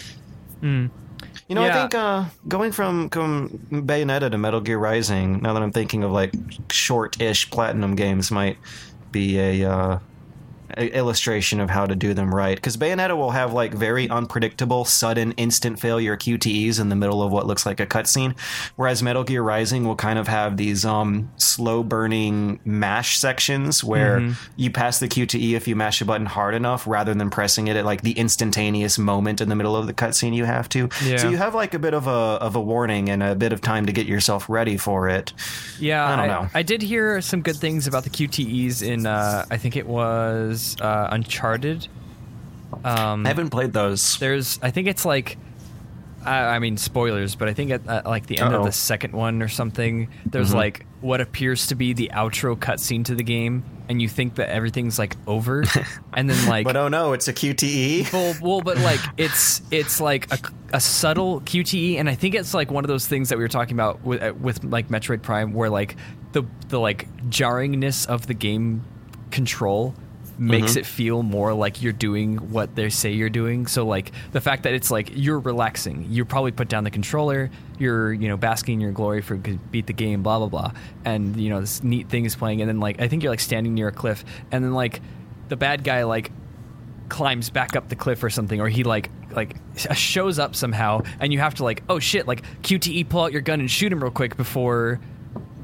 You know, I think uh, going from, from Bayonetta to Metal Gear Rising, now that I'm thinking of like short-ish platinum games, might be a, uh, a illustration of how to do them right. Because Bayonetta will have like very unpredictable, sudden, instant failure QTEs in the middle of what looks like a cutscene, whereas Metal Gear Rising will kind of have these um, slow-burning mash sections where you pass the QTE if you mash a button hard enough, rather than pressing it at like the instantaneous moment in the middle of the cutscene you have to. Yeah. So you have like a bit of a of a warning and a bit of time to get yourself ready for it. Yeah, I don't know. I did hear some good things about the QTEs in. Uh, I think it was uh, Uncharted. Um, I haven't played those. there's, I think it's like, I, I mean, spoilers, but I think at, at like the end Uh-oh. of the second one or something, there's Mm-hmm. like what appears to be the outro cutscene to the game, and you think that everything's like over, and then like But oh no, it's a QTE. well, well, but like it's it's like a, a subtle QTE, and I think it's like one of those things that we were talking about with uh, with like Metroid Prime, where like the the like jarringness of the game control makes mm-hmm. it feel more like you're doing what they say you're doing. So like the fact that it's like you're relaxing, you probably put down the controller, you're you know basking in your glory for beat the game, blah blah blah, and you know this neat thing is playing, and then like I think you're like standing near a cliff, and then like the bad guy like climbs back up the cliff or something or he like like uh, shows up somehow and you have to like oh shit like QTE pull out your gun and shoot him real quick before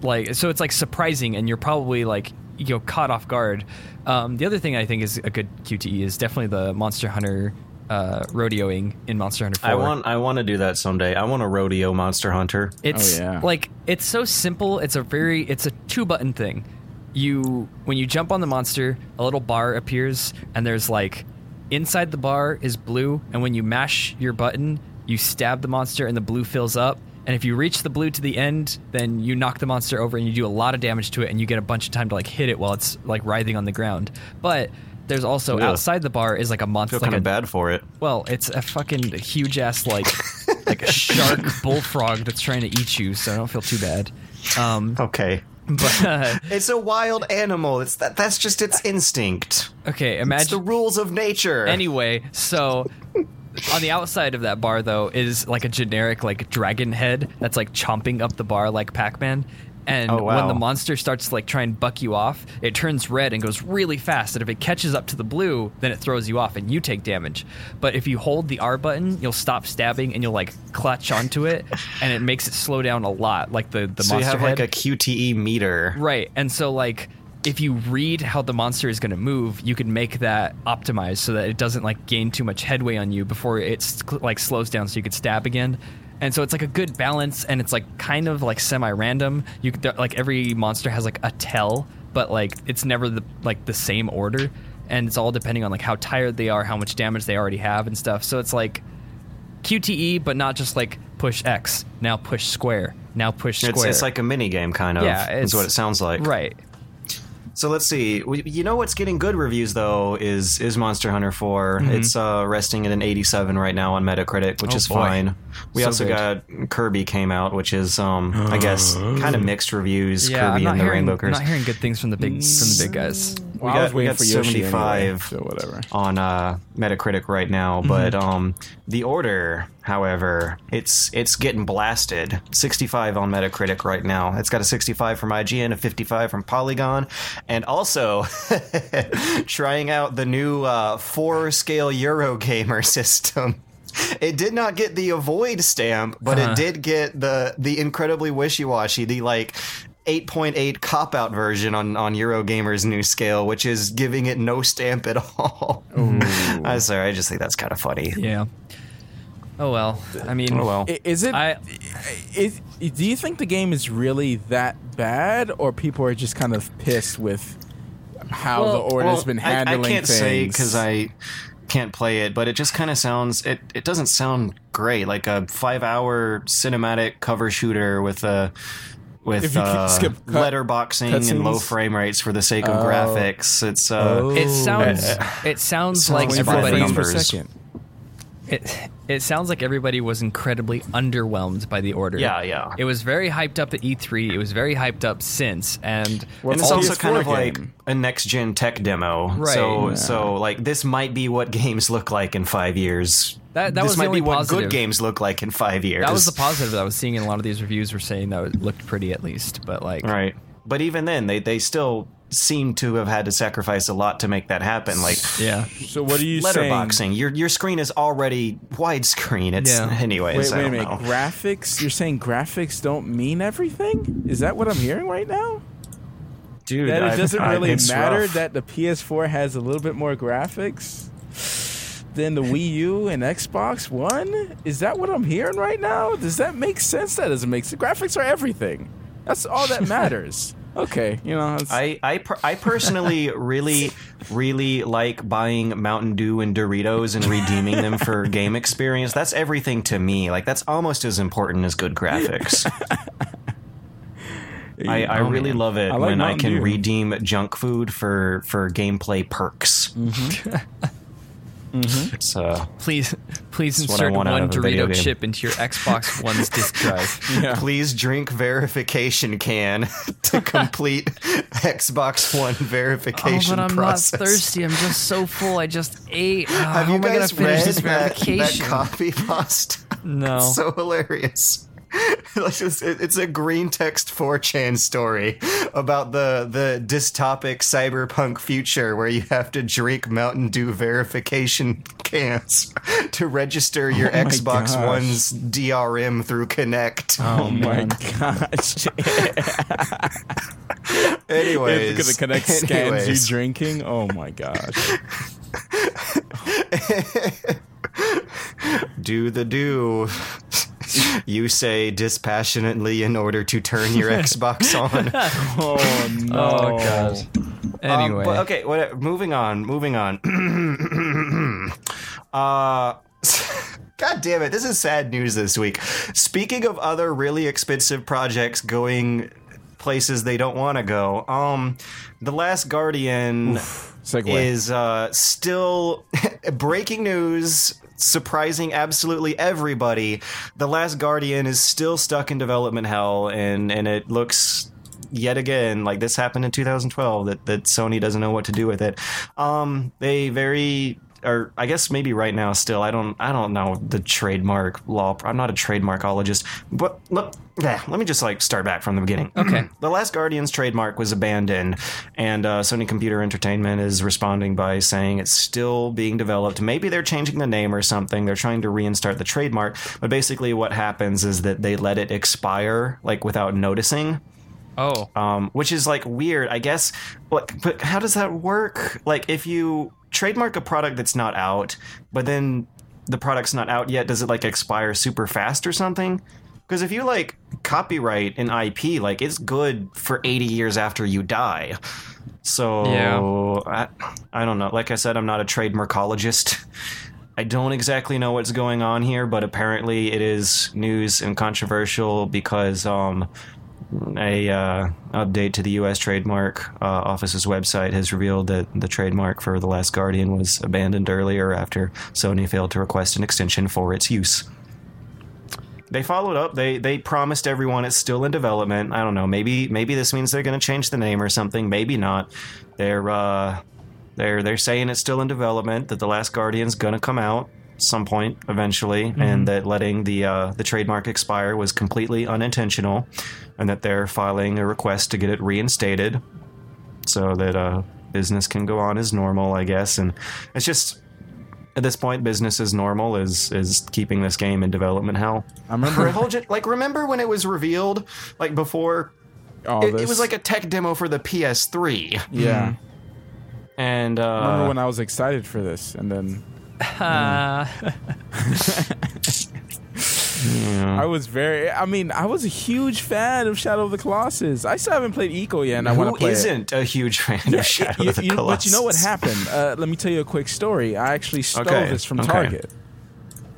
like so it's like surprising and you're probably like you know caught off guard um, the other thing I think is a good QTE is definitely the Monster Hunter uh, rodeoing in Monster Hunter 4 I want I want to do that someday. I want a rodeo Monster Hunter. it's Oh, yeah. like it's so simple. It's a very it's a two button thing. You when you jump on the monster, a little bar appears and there's like inside the bar is blue and when you mash your button, you stab the monster and the blue fills up. And if you reach the blue to the end, then you knock the monster over and you do a lot of damage to it and you get a bunch of time to like hit it while it's like writhing on the ground. But there's also Ugh. outside the bar is like a monster feel like kind of bad for it. well, it's a fucking huge ass like like a shark bullfrog that's trying to eat you, so I don't feel too bad. Um, Okay. but uh, It's a wild animal. It's that that's just its instinct. okay, It's the rules of nature. anyway. So on the outside of that bar though is like a generic like dragon head that's like chomping up the bar like Pac-Man. And Oh, wow. when the monster starts to like try and buck you off, it turns red and goes really fast. And if it catches up to the blue, then it throws you off and you take damage. But if you hold the R button, you'll stop stabbing and you'll like clutch onto it, and it makes it slow down a lot. Like the the so you monster have head. like a QTE meter. Right. And so like if you read how the monster is going to move, you can make that optimized so that it doesn't like gain too much headway on you before it's like slows down so you could stab again. And so it's like a good balance and it's like kind of like semi-random. You could like every monster has like a tell, but like it's never the like the same order and it's all depending on like how tired they are, how much damage they already have and stuff. So it's like QTE but not just like push X, now push square, now push square. It's, it's like a mini game kind of. Yeah, is it's- what it sounds like. right. So let's see. We- You know what's getting good reviews though is is Monster Hunter 4. It's uh, resting at an 87 right now on Metacritic, which Mm-hmm. Oh, is boy. fine. We So also good. got Kirby came out, which is um I guess kind of mixed reviews. Yeah, I'm Kirby and the hearing, Rainbow I'm Curse. not hearing good things from the big from the big guys. Well, got- I was we waiting got for Yoshi 75. anyway, so whatever. on uh, Metacritic right now, Mm-hmm. but um, the order, however, it's it's getting blasted. 65 on Metacritic right now. It's got a 65 from IGN, a 55 from Polygon, and also trying out the new uh, four scale Eurogamer system. It did not get the avoid stamp, but Uh-huh. it did get the the incredibly wishy washy, the like 8.8 cop out version on on Eurogamer's new scale, which is giving it no stamp at all. I'm sorry, I just think that's kind of funny. Yeah. Oh well. I mean, Oh well. I- Is it? I is, do you think the game is really that bad, or people are just kind of pissed with how Well- the order's Well, been I- handling I, can't things? say because I can't play it, but it just kind of sounds. It it doesn't sound great, like a five hour cinematic cover shooter with a. If With uh, skip cut- letterboxing cutscenes? and low frame rates for the sake of Oh. graphics, it's uh, Oh. it sounds it sounds sounds like like everybody frames per numbers. second. It it sounds like everybody was incredibly underwhelmed by the order. Yeah, yeah. It was very hyped up at E3. It was very hyped up since, and Well, and it's also kind of game. like a next gen tech demo. Right. So Yeah. so like this might be what games look like in five years. That- that this was the might only be what positive. good games look like in five years. that was the positive that I was seeing in a lot of these reviews were saying that it looked pretty at least. But like, right. But even then, they they still seem to have had to sacrifice a lot to make that happen. Like yeah, So what are you saying? letterboxing, your your screen is already widescreen. It's Yeah. anyways. Wait, wait a don't minute. know. Graphics? You're saying graphics don't mean everything? Is that what I'm hearing right now? Dude, That it I- doesn't I- really it's matter rough. that the PS4 has a little bit more graphics than the Wii U and Xbox One? Is that what I'm hearing right now? Does that make sense? That doesn't make sense. Graphics are everything. That's all that matters. Okay, you know. It's, I I, per- I personally really really like buying Mountain Dew and Doritos and redeeming them for game experience. That's everything to me. Like that's almost as important as good graphics. I, I Oh, really man. love it like when I can Dew. redeem junk food for for gameplay perks. Mm-hmm. It's uh, please, please That's what I insert one of a video Dorito chip into your Xbox One's disk drive. yeah. please drink verification can to complete Xbox One verification Oh, but I'm process. not thirsty. I'm just so full. I just ate. Uh, Have how you am I gonna guys finish read this that, that verification? copy post? no. so hilarious. Like, it's, it's a green text 4chan story about the the dystopic cyberpunk future where you have to drink Mountain Dew verification cans to register oh your Oh Xbox gosh. One's DRM through Kinect. Oh, oh my gosh. Anyways, Because the Kinect scans you drinking. Oh my gosh. do the do. You say dispassionately in order to turn your Xbox on. Oh no. Oh gosh. Anyway, Um, but okay, what, moving on, moving on. uh, God damn it, this is sad news this week. Speaking of other really expensive projects going places they don't want to go, um, The Last Guardian Segue. is uh, still breaking news. Surprising absolutely everybody. The Last Guardian is still stuck in development hell, and and it looks yet again like this happened in 2012 that that Sony doesn't know what to do with it. Um, they very or I guess maybe right now still I don't I don't know the trademark law. I'm not a trademarkologist, but look. Yeah, let me just like start back from the beginning. Okay. the Last Guardian's trademark was abandoned, and uh, Sony Computer Entertainment is responding by saying it's still being developed. Maybe they're changing the name or something. They're trying to reinstate the trademark, but basically what happens is that they let it expire like without noticing oh, um, which is like weird, I guess. Like, but how does that work? Like, if you trademark a product that's not out, but then the product's not out yet, does it like expire super fast or something? Because if you like copyright an IP, like it's good for 80 years after you die. So Yeah. I, I don't know. Like I said, I'm not a trademarkologist. I don't exactly know what's going on here, but apparently it is news and controversial because um, a uh, update to the U.S. trademark uh, office's website has revealed that the trademark for The Last Guardian was abandoned earlier after Sony failed to request an extension for its use. they followed up. They they promised everyone it's still in development. I don't know. Maybe maybe this means they're going to change the name or something. Maybe not. They're uh, they're they're saying it's still in development. That the Last Guardian's going to come out some point eventually, and that letting the uh, the trademark expire was completely unintentional, and that they're filing a request to get it reinstated, so that uh, business can go on as normal. I guess, and it's just. At this point, business as normal is is keeping this game in development hell. I remember like remember when it was revealed like before all it, this. it was like a tech demo for the PS3 yeah. and I remember uh when I was excited for this, and then Uh, I was very. I mean, I was a huge fan of Shadow of the Colossus. I still haven't played Ico yet, and I want to play it. isn't a huge fan Yeah, of Shadow you- of the you- Colossus? But you know what happened? Uh, let me tell you a quick story. I actually stole Okay, this from okay. Target.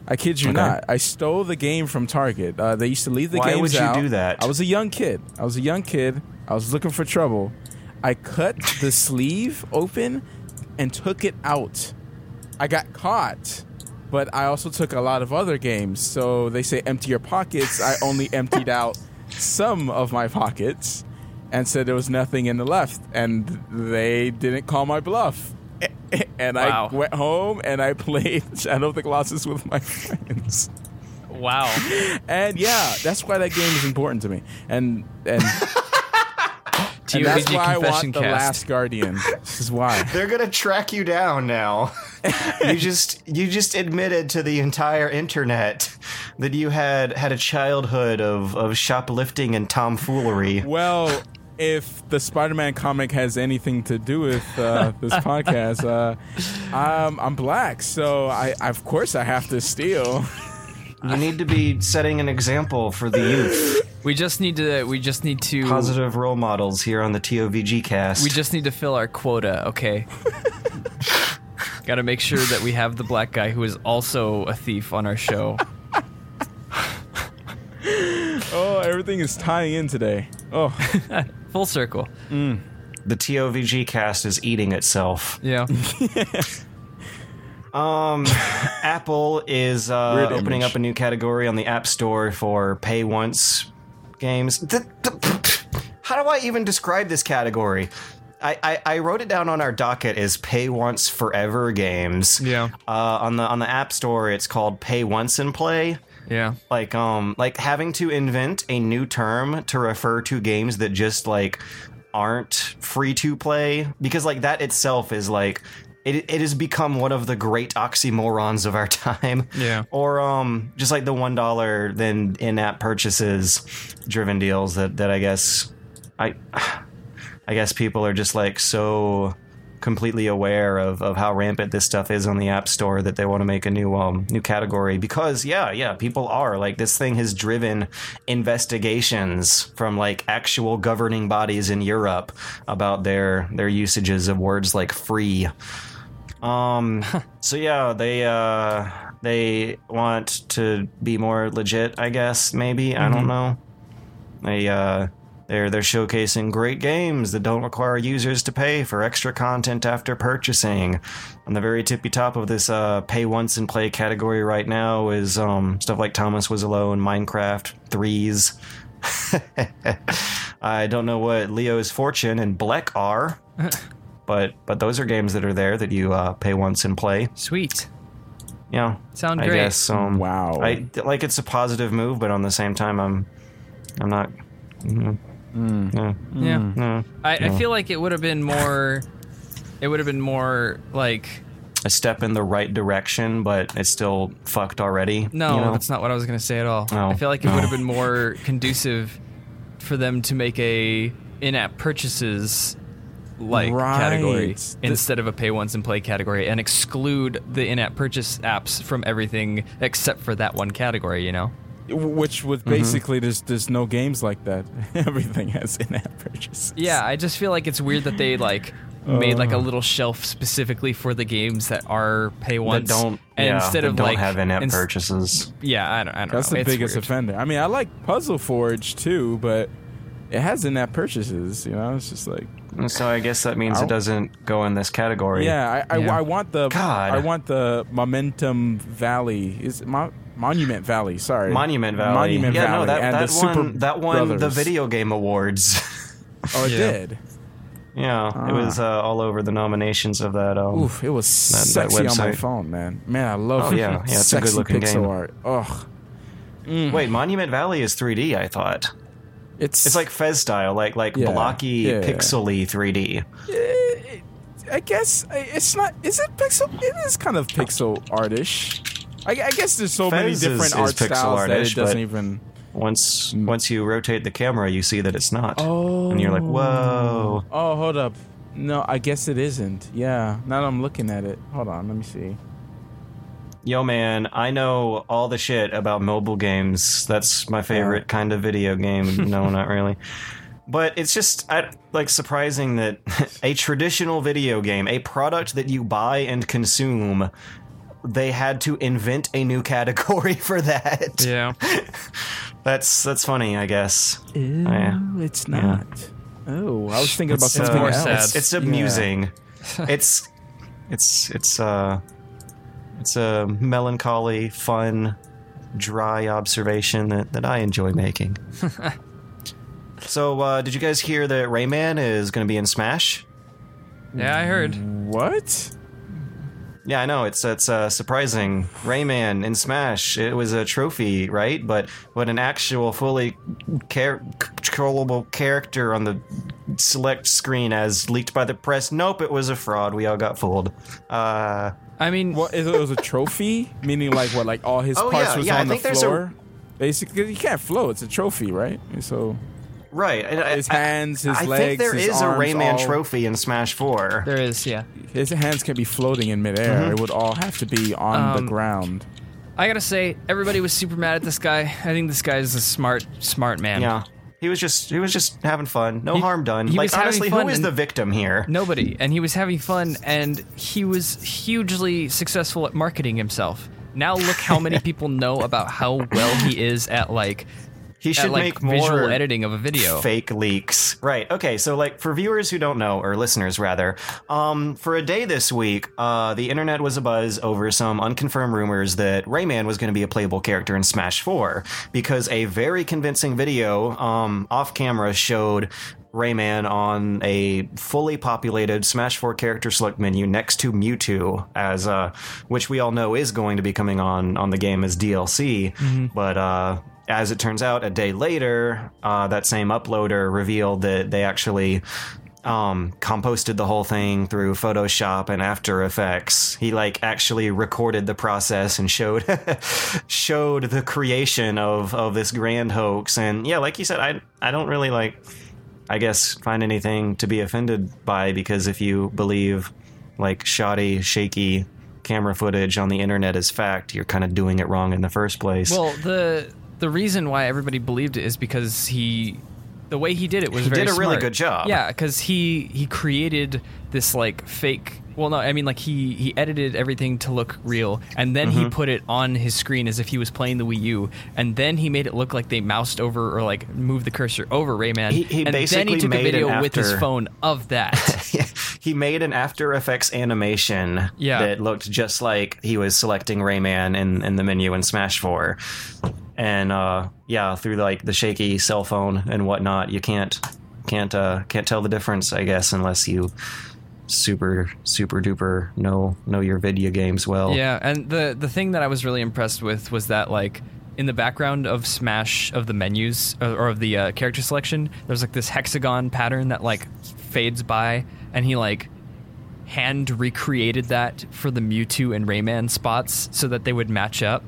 I kid you Okay. not. I stole the game from Target. Uh, they used to leave the game. Why games would you out. do that? I was a young kid. I was a young kid. I was looking for trouble. I cut the sleeve open and took it out. I got caught, but I also took a lot of other games. So they say empty your pockets. I only emptied out some of my pockets and said there was nothing in the left, and they didn't call my bluff. And Wow. I went home and I played Shadow of the Colossus with my friends. wow. And yeah, that's why that game is important to me. And and, and that's TOVG why I confession want the. Last Guardian. This is why. they're gonna track you down now you just you just admitted to the entire internet that you had had a childhood of of shoplifting and tomfoolery Well, if the Spider-Man comic has anything to do with uh, this podcast, uh, I'm, I'm black, so I, of course I have to steal. you need to be setting an example for the youth We just need to. We just need to. positive role models here on the tovg cast We just need to fill our quota. Okay. Got to make sure that we have the black guy who is also a thief on our show. Oh, everything is tying in today. Oh, Full circle. the tovg cast is eating itself Yeah. Um, Apple is uh, opening image. up a new category on the App Store for pay once games. How do I even describe this category? I, I, I wrote it down on our docket as pay once forever games. Yeah. Uh, on the on the App Store, it's called pay once and play. Yeah. Like um like having to invent a new term to refer to games that just like aren't free to play because like that itself is like it, it has become one of the great oxymorons of our time. Yeah. Or um just like the one dollar then in-app purchases driven deals that that I guess I I guess people are just like so completely aware of, of how rampant this stuff is on the app store that they want to make a new um new category. Because yeah yeah people are. Like this thing has driven investigations from like actual governing bodies in Europe about their their usages of words like free. Um so yeah they uh they want to be more legit I guess maybe. I don't know. They uh they're they're showcasing great games that don't require users to pay for extra content after purchasing. On the very tippy top of this uh, pay once and play category right now is um, stuff like Thomas Was Alone, Minecraft, Threes. I don't know what Leo's Fortune and Blek are, but but those are games that are there that you uh, pay once and play. Sweet. Yeah, Sound I great. guess. Um, Wow. I like it's a positive move, but on the same time, I'm I'm not. Mm, yeah, Yeah. I, I feel like it would have been more. It would have been more like. a step in the right direction, but it's still fucked already. No, you know? that's not what I was going to say at all. Oh. I feel like it Oh. would have been more conducive for them to make a in-app purchases like Right. category The- instead of a pay once and play category and exclude the in-app purchase apps from everything except for that one category, you know. Which was Mm-hmm. basically there's there's no games like that. Everything has in-app purchases. Yeah, I just feel like it's weird that they like made like a little shelf specifically for the games that are pay that don't and yeah, instead that of don't like have in-app ins- purchases. Yeah, I don't, I don't That's know. the It's biggest weird. offender. I mean, I like Puzzle Forge too, but it has in-app purchases. You know, it's just like So I guess that means Ow. it doesn't go in this category. Yeah, I, I, Yeah. I want the God. I want the Momentum Valley. Is Mo- Monument Valley? Sorry, Monument Valley. Monument yeah, Valley. no, that, and that the Super one that won the video game awards. Oh, it Yeah. did. yeah, it was uh, all over the nominations of that. Um, Oof, it was that sexy on my phone, man. Man, I love Oh, yeah. Yeah, it's a good-looking pixel game. art. Ugh, Wait, Monument Valley is 3D. I thought it's it's like Fez style, like like Yeah, blocky, yeah. pixely 3D. I guess it's not. Is it pixel? It is kind of pixel artish. I, I guess there's so many Fez is- different is art pixel styles that it doesn't even. Once mm. once you rotate the camera, you see that it's not, Oh, and you're like, oh. whoa. Oh, hold up. No, I guess it isn't. Yeah. Now that I'm looking at it. Hold on. Let me see. Yo, man, I know all the shit about mobile games. That's my favorite kind of video game. no, not really. But it's just I, like surprising that a traditional video game, a product that you buy and consume, they had to invent a new category for that. Yeah. That's that's funny, I guess. Ew, yeah. it's not. Oh, I was thinking about It's, something more else. sad. It's, it's Yeah. amusing. it's it's it's uh it's a melancholy, fun, dry observation that, that I enjoy making. so, uh, did you guys hear that Rayman is going to be in Smash? Yeah, I heard. What? Yeah, I know it's it's uh, surprising. Rayman in Smash, it was a trophy, right? But but an actual fully char- controllable character on the select screen as leaked by the press. Nope, it was a fraud. We all got fooled. Uh, I mean, What is it? It was a trophy, meaning like what? Like all his Oh, parts yeah, was yeah, I on the think there's a- floor. Basically, you can't float. It's a trophy, right? So right. and I- his I- hands, his I legs, think there his is a Rayman all- trophy in Smash Four. there is, yeah. His hands can be floating in midair. Mm-hmm. It would all have to be on the Um, ground. I gotta say, everybody was super mad at this guy. I think this guy is a smart, smart man. Yeah. He was just he was just having fun. No He- harm done. like honestly, who is the victim here? Nobody. And he was having fun, and he was hugely successful at marketing himself. Now look how many people know about how well he is at like He should at like make more visual editing of a video. fake leaks. Right. Okay. So, like, for viewers who don't know, or listeners rather, um, for a day this week, uh, the internet was abuzz over some unconfirmed rumors that Rayman was going to be a playable character in Smash 4 because a very convincing video um, off camera showed. Rayman on a fully populated Smash 4 character select menu next to Mewtwo, as uh, which we all know is going to be coming on on the game as DLC. But uh, as it turns out, a day later, uh, that same uploader revealed that they actually um, composited the whole thing through Photoshop and After Effects. He like actually recorded the process and showed showed the creation of of this grand hoax. And yeah, like you said, I I don't really like I guess find anything to be offended by because if you believe like shoddy, shaky camera footage on the internet is fact, you're kind of doing it wrong in the first place. Well, the the reason why everybody believed it is because he the way he did it was He very did a really good job. Yeah, because he he created this like fake. Well, no, I mean like he he edited everything to look real, and then Mm-hmm. he put it on his screen as if he was playing the Wii U, and then he made it look like they moused over or like moved the cursor over Rayman. He- he and then basically he took made a video an with his phone of that. he made an After Effects animation Yeah. that looked just like he was selecting Rayman in, in the menu in Smash 4. And uh, yeah, through like the shaky cell phone and whatnot, you can't can't uh, can't tell the difference, I guess, unless you super super duper know know your video games well. Yeah, and the the thing that I was really impressed with was that like in the background of Smash of the menus or, of the uh, character selection, there's like this hexagon pattern that like fades by, and he like hand recreated that for the Mewtwo and Rayman spots so that they would match up.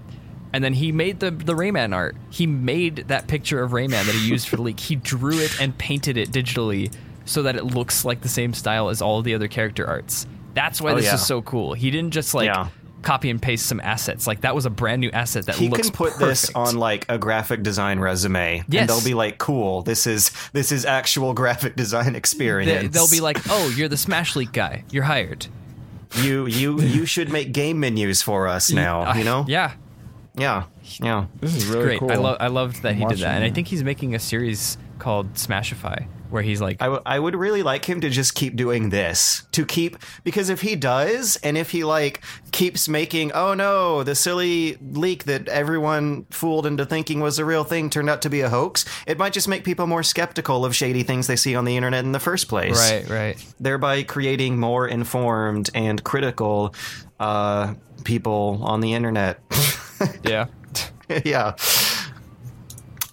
And then he made the the Rayman art. He made that picture of Rayman that he used for the leak. He drew it and painted it digitally so that it looks like the same style as all the other character arts. That's why Oh, this yeah. is so cool. He didn't just like Yeah. copy and paste some assets. Like that was a brand new asset that He looks can put perfect. this on like a graphic design resume, Yes. and they'll be like, "Cool, this is this is actual graphic design experience." they'll be like, "Oh, you're the Smash Leak guy. You're hired." "You you you should make game menus for us now." You know? Yeah, Yeah, yeah. This is really great. cool. I love I loved that he did that, and I think he's making a series called Smashify. where he's like, I, w- I would really like him to just keep doing this to keep because if he does and if he like keeps making oh no the silly leak that everyone fooled into thinking was a real thing turned out to be a hoax it might just make people more skeptical of shady things they see on the internet in the first place right, right. thereby creating more informed and critical uh, people on the internet Yeah. yeah.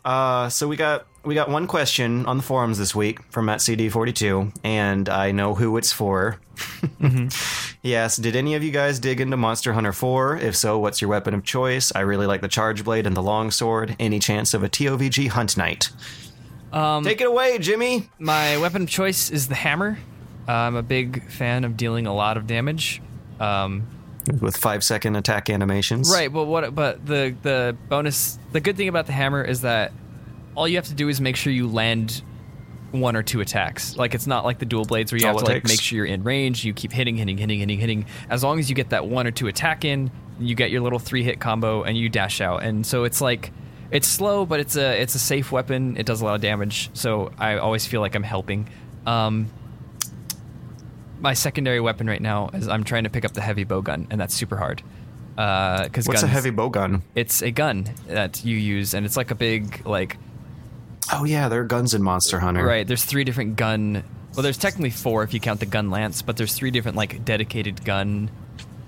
Uh, so we got we got one question on the forums this week from Matt CD42, and I know who it's for. He asked, "Did any of you guys dig into Monster Hunter 4? If so, what's your weapon of choice? I really like the Charge Blade and the Longsword. Any chance of a TOVG Hunt Night? Um, Take it away, Jimmy." my weapon of choice is the hammer. Uh, I'm a big fan of dealing a lot of damage. Um, With five second attack animations, Right, but what? But the the bonus, the good thing about the hammer is that all you have to do is make sure you land one or two attacks. Like it's not like the dual blades where you All have to like takes. make sure you're in range. You keep hitting, hitting, hitting, hitting, hitting. As long as you get that one or two attack in, you get your little three hit combo and you dash out. And so it's like it's slow, but it's a it's a safe weapon. It does a lot of damage. So I always feel like I'm helping. Um, my secondary weapon right now is I'm trying to pick up the heavy bow gun, and that's super hard. Because What's guns, a heavy bow gun? It's a gun that you use, and it's like a big like Oh yeah, there are guns in Monster Hunter. right. There's three different gun. Well, there's technically four if you count the gun lance, but there's three different like dedicated gun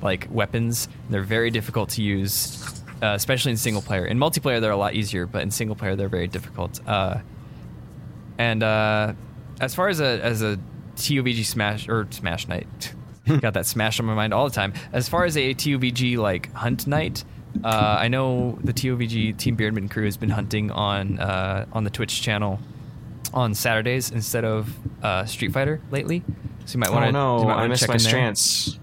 like weapons. They're very difficult to use, uh, especially in single player. In multiplayer, they're a lot easier, but in single player, they're very difficult. Uh, and uh, as far as a as a TOVG smash or smash night, got that smash on my mind all the time. As far as a TOVG like hunt night, uh, I know the TOVG Team Beardman crew has been hunting on uh, on the Twitch channel on Saturdays instead of uh, Street Fighter lately. So you might want to. Oh no, I missed my chance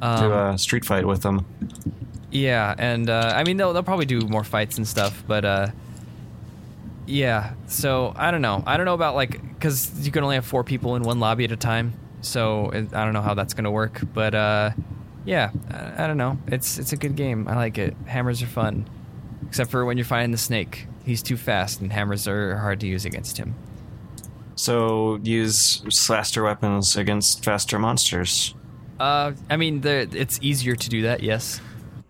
to Um, uh, street fight with them. Yeah, and uh, I mean they'll they'll probably do more fights and stuff, but uh, yeah. So I don't know. I don't know about like because you can only have four people in one lobby at a time. So it, I don't know how that's gonna work, but uh, yeah, I, I don't know. It's it's a good game. I like it. Hammers are fun, except for when you're fighting the snake. He's too fast, and hammers are hard to use against him. So use faster weapons against faster monsters. Uh, I mean, the, it's easier to do that. Yes.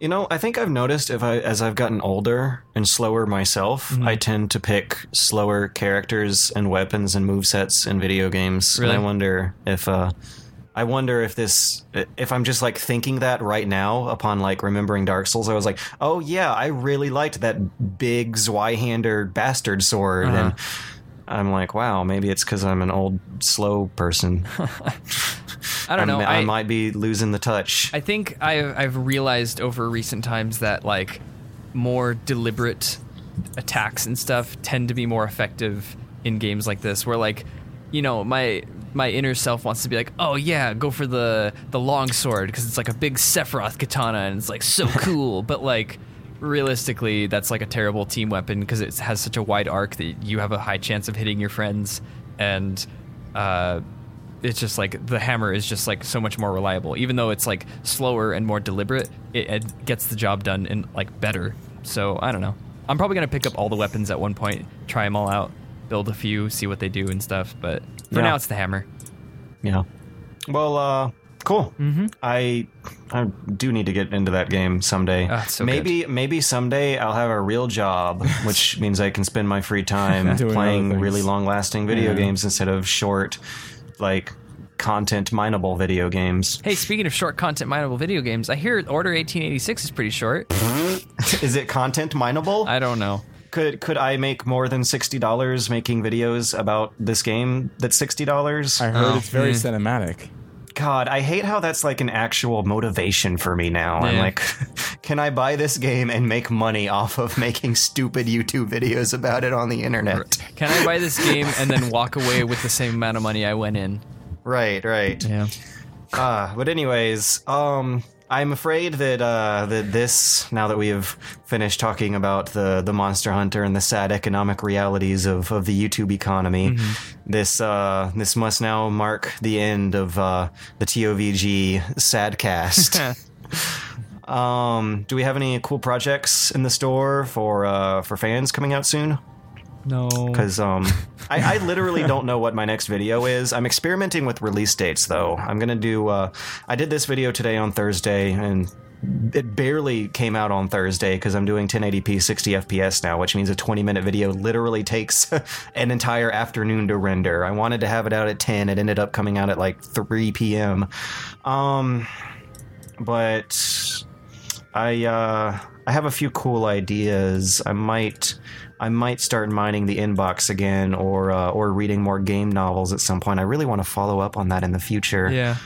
You know, I think I've noticed if I as I've gotten older and slower myself, Mm-hmm. I tend to pick slower characters and weapons and movesets in video games. Really? And I wonder if uh I wonder if this if I'm just like thinking that right now upon like remembering Dark Souls, I was like, "Oh yeah, I really liked that big Zweihander bastard sword." Uh-huh. And I'm like, "Wow, maybe it's cuz I'm an old slow person." I don't know. I, I- might be losing the touch. I think I've, I've realized over recent times that like more deliberate attacks and stuff tend to be more effective in games like this, where like you know my my inner self wants to be like, oh yeah, go for the the long sword because it's like a big Sephiroth katana and it's like so cool, but like realistically that's like a terrible team weapon because it has such a wide arc that you have a high chance of hitting your friends and uh it's just like the hammer is just like so much more reliable even though it's like slower and more deliberate it, it gets the job done and like better so i don't know i'm probably going to pick up all the weapons at one point try them all out build a few see what they do and stuff but for Yeah. now it's the hammer Yeah. Well, uh, cool. Mm-hmm. I I do need to get into that game someday. Ah, so maybe maybe someday I'll have a real job, which means I can spend my free time playing really long lasting video Yeah. games instead of short, like content mineable video games. hey speaking of short content mineable video games i hear order 1886 is pretty short Is it content mineable? i don't know could could I make more than sixty dollars making videos about this game? That's sixty dollars. I heard Oh, it's very hmm. cinematic. God, I hate how that's like an actual motivation for me now. I'm like, can I buy this game and make money off of making stupid YouTube videos about it on the internet? can i buy this game and then walk away with the same amount of money i went in Right, right. yeah Uh, but anyways, um, I'm afraid that uh, that this now that we have finished talking about the the Monster Hunter and the sad economic realities of, of the YouTube economy, this uh, this must now mark the end of uh, the TOVG Sadcast. um, do we have any cool projects in the store for uh, for fans coming out soon? No Because um, I, I literally don't know what my next video is. I'm experimenting with release dates, though. I'm gonna do. Uh, I did this video today on Thursday, and it barely came out on Thursday because I'm doing 1080p 60 FPS now, which means a 20 minute video literally takes an entire afternoon to render. I wanted to have it out at 10. It ended up coming out at like 3 p.m. Um, but I uh, I have a few cool ideas. I might I might start mining the inbox again, or uh, or reading more game novels at some point. I really want to follow up on that in the future. Yeah.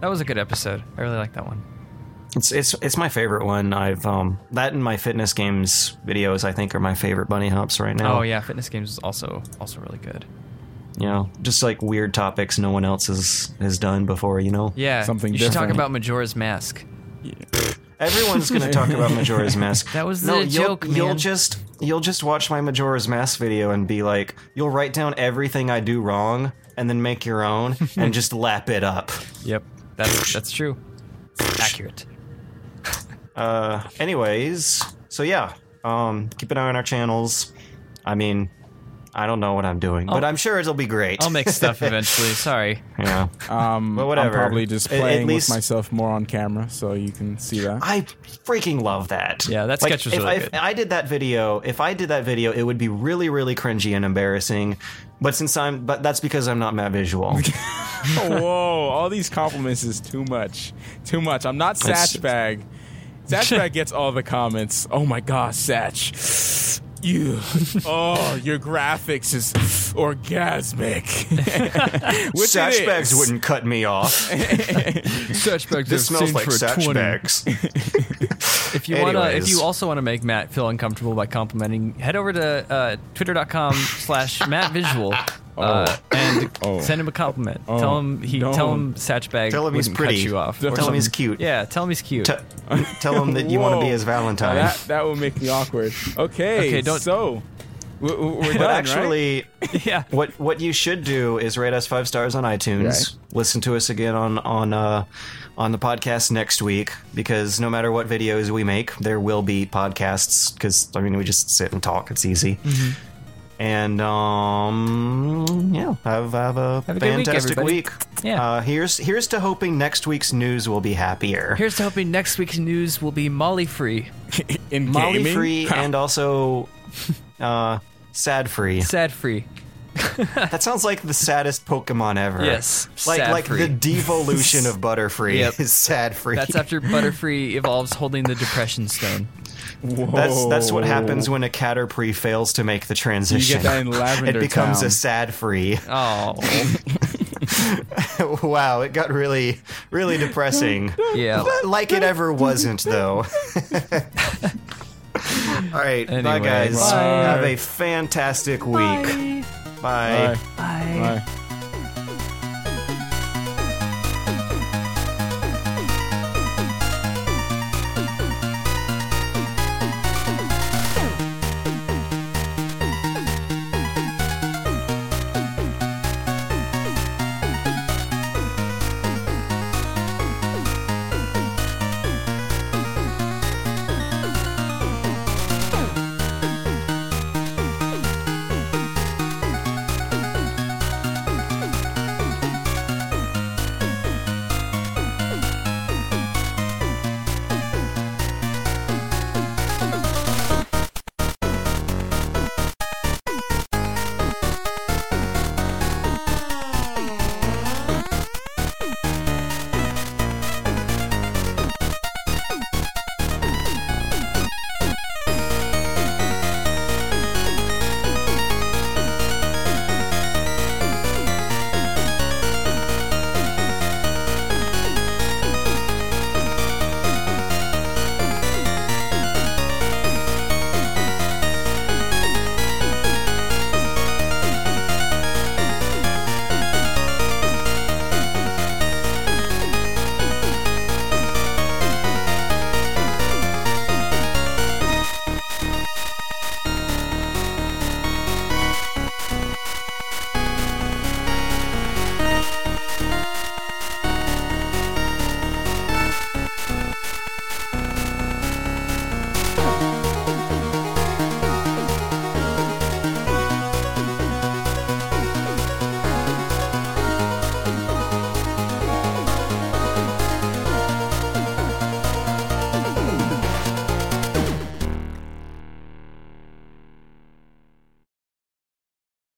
That was a good episode. I really like that one. It's it's it's my favorite one. I've um that and my fitness games videos I think are my favorite bunny hops right now. Oh yeah, fitness games is also also really good. You know, just like weird topics no one else has has done before. You know, Yeah, Something You should talk about Majora's Mask. Everyone's gonna talk about Majora's Mask. That was no, the you'll, joke, You'll just you'll just watch my Majora's Mask video and be like, you'll write down everything I do wrong and then make your own and just lap it up. Yep, that's that's true. Accurate. Uh, anyways, so yeah, um, keep an eye on our channels. I mean, I don't know what I'm doing, but I'm sure it'll be great. I'll make stuff eventually. Sorry. yeah. Um, But whatever. I'm probably just At- at playing least- with myself more on camera, so you can see that. I freaking love that. Yeah, that sketch was if really I, good. If I did that video, if I did that video, it would be really, really cringy and embarrassing. But since I'm, but that's because I'm not Matt Visual. Whoa! All these compliments is too much. Too much. I'm not It's- Satchbag. Satchbag gets all the comments. Oh my gosh, Satch. You. Oh, your graphics is orgasmic. Which it Satch bags wouldn't cut me off. Such bags This smells like Satch bags. If you wanna, if you also want to make Matt feel uncomfortable by complimenting, head over to uh, twitter.com slash Matt Visual uh, and Oh. send him a compliment. Oh. Tell him he No. tell him Satchbag Tell him he's pretty. cut you off. Tell or Tell him he's cute. Yeah, tell him he's cute. T- tell him that you want to be his Valentine. That that will make me awkward. Okay. Okay, don't- So we- we- we're done, but right? actually, yeah. what what you should do is rate us five stars on iTunes. Right. Listen to us again on on uh, on the podcast next week because no matter what videos we make, there will be podcasts. Because I mean, we just sit and talk. It's easy. Mm-hmm. And um, yeah, have have a Have a good week, fantastic week. Yeah. Uh, here's here's to hoping next week's news will be happier. Here's to hoping next week's news will be Molly free, in Molly gaming, free and also uh, sad free. sad free. That sounds like the saddest Pokemon ever. Yes, like sad like free. the devolution of Butterfree Yep. is sad free. That's after Butterfree evolves holding the Depression Stone. That's that's what happens when a Caterpie fails to make the transition. You get that in Lavender it becomes Town. a sad free. Oh, wow, it got really really depressing. yeah. like it ever wasn't though. All right, bye Anyway, guys. bye. Have a fantastic week. Bye. Bye. Bye. Bye.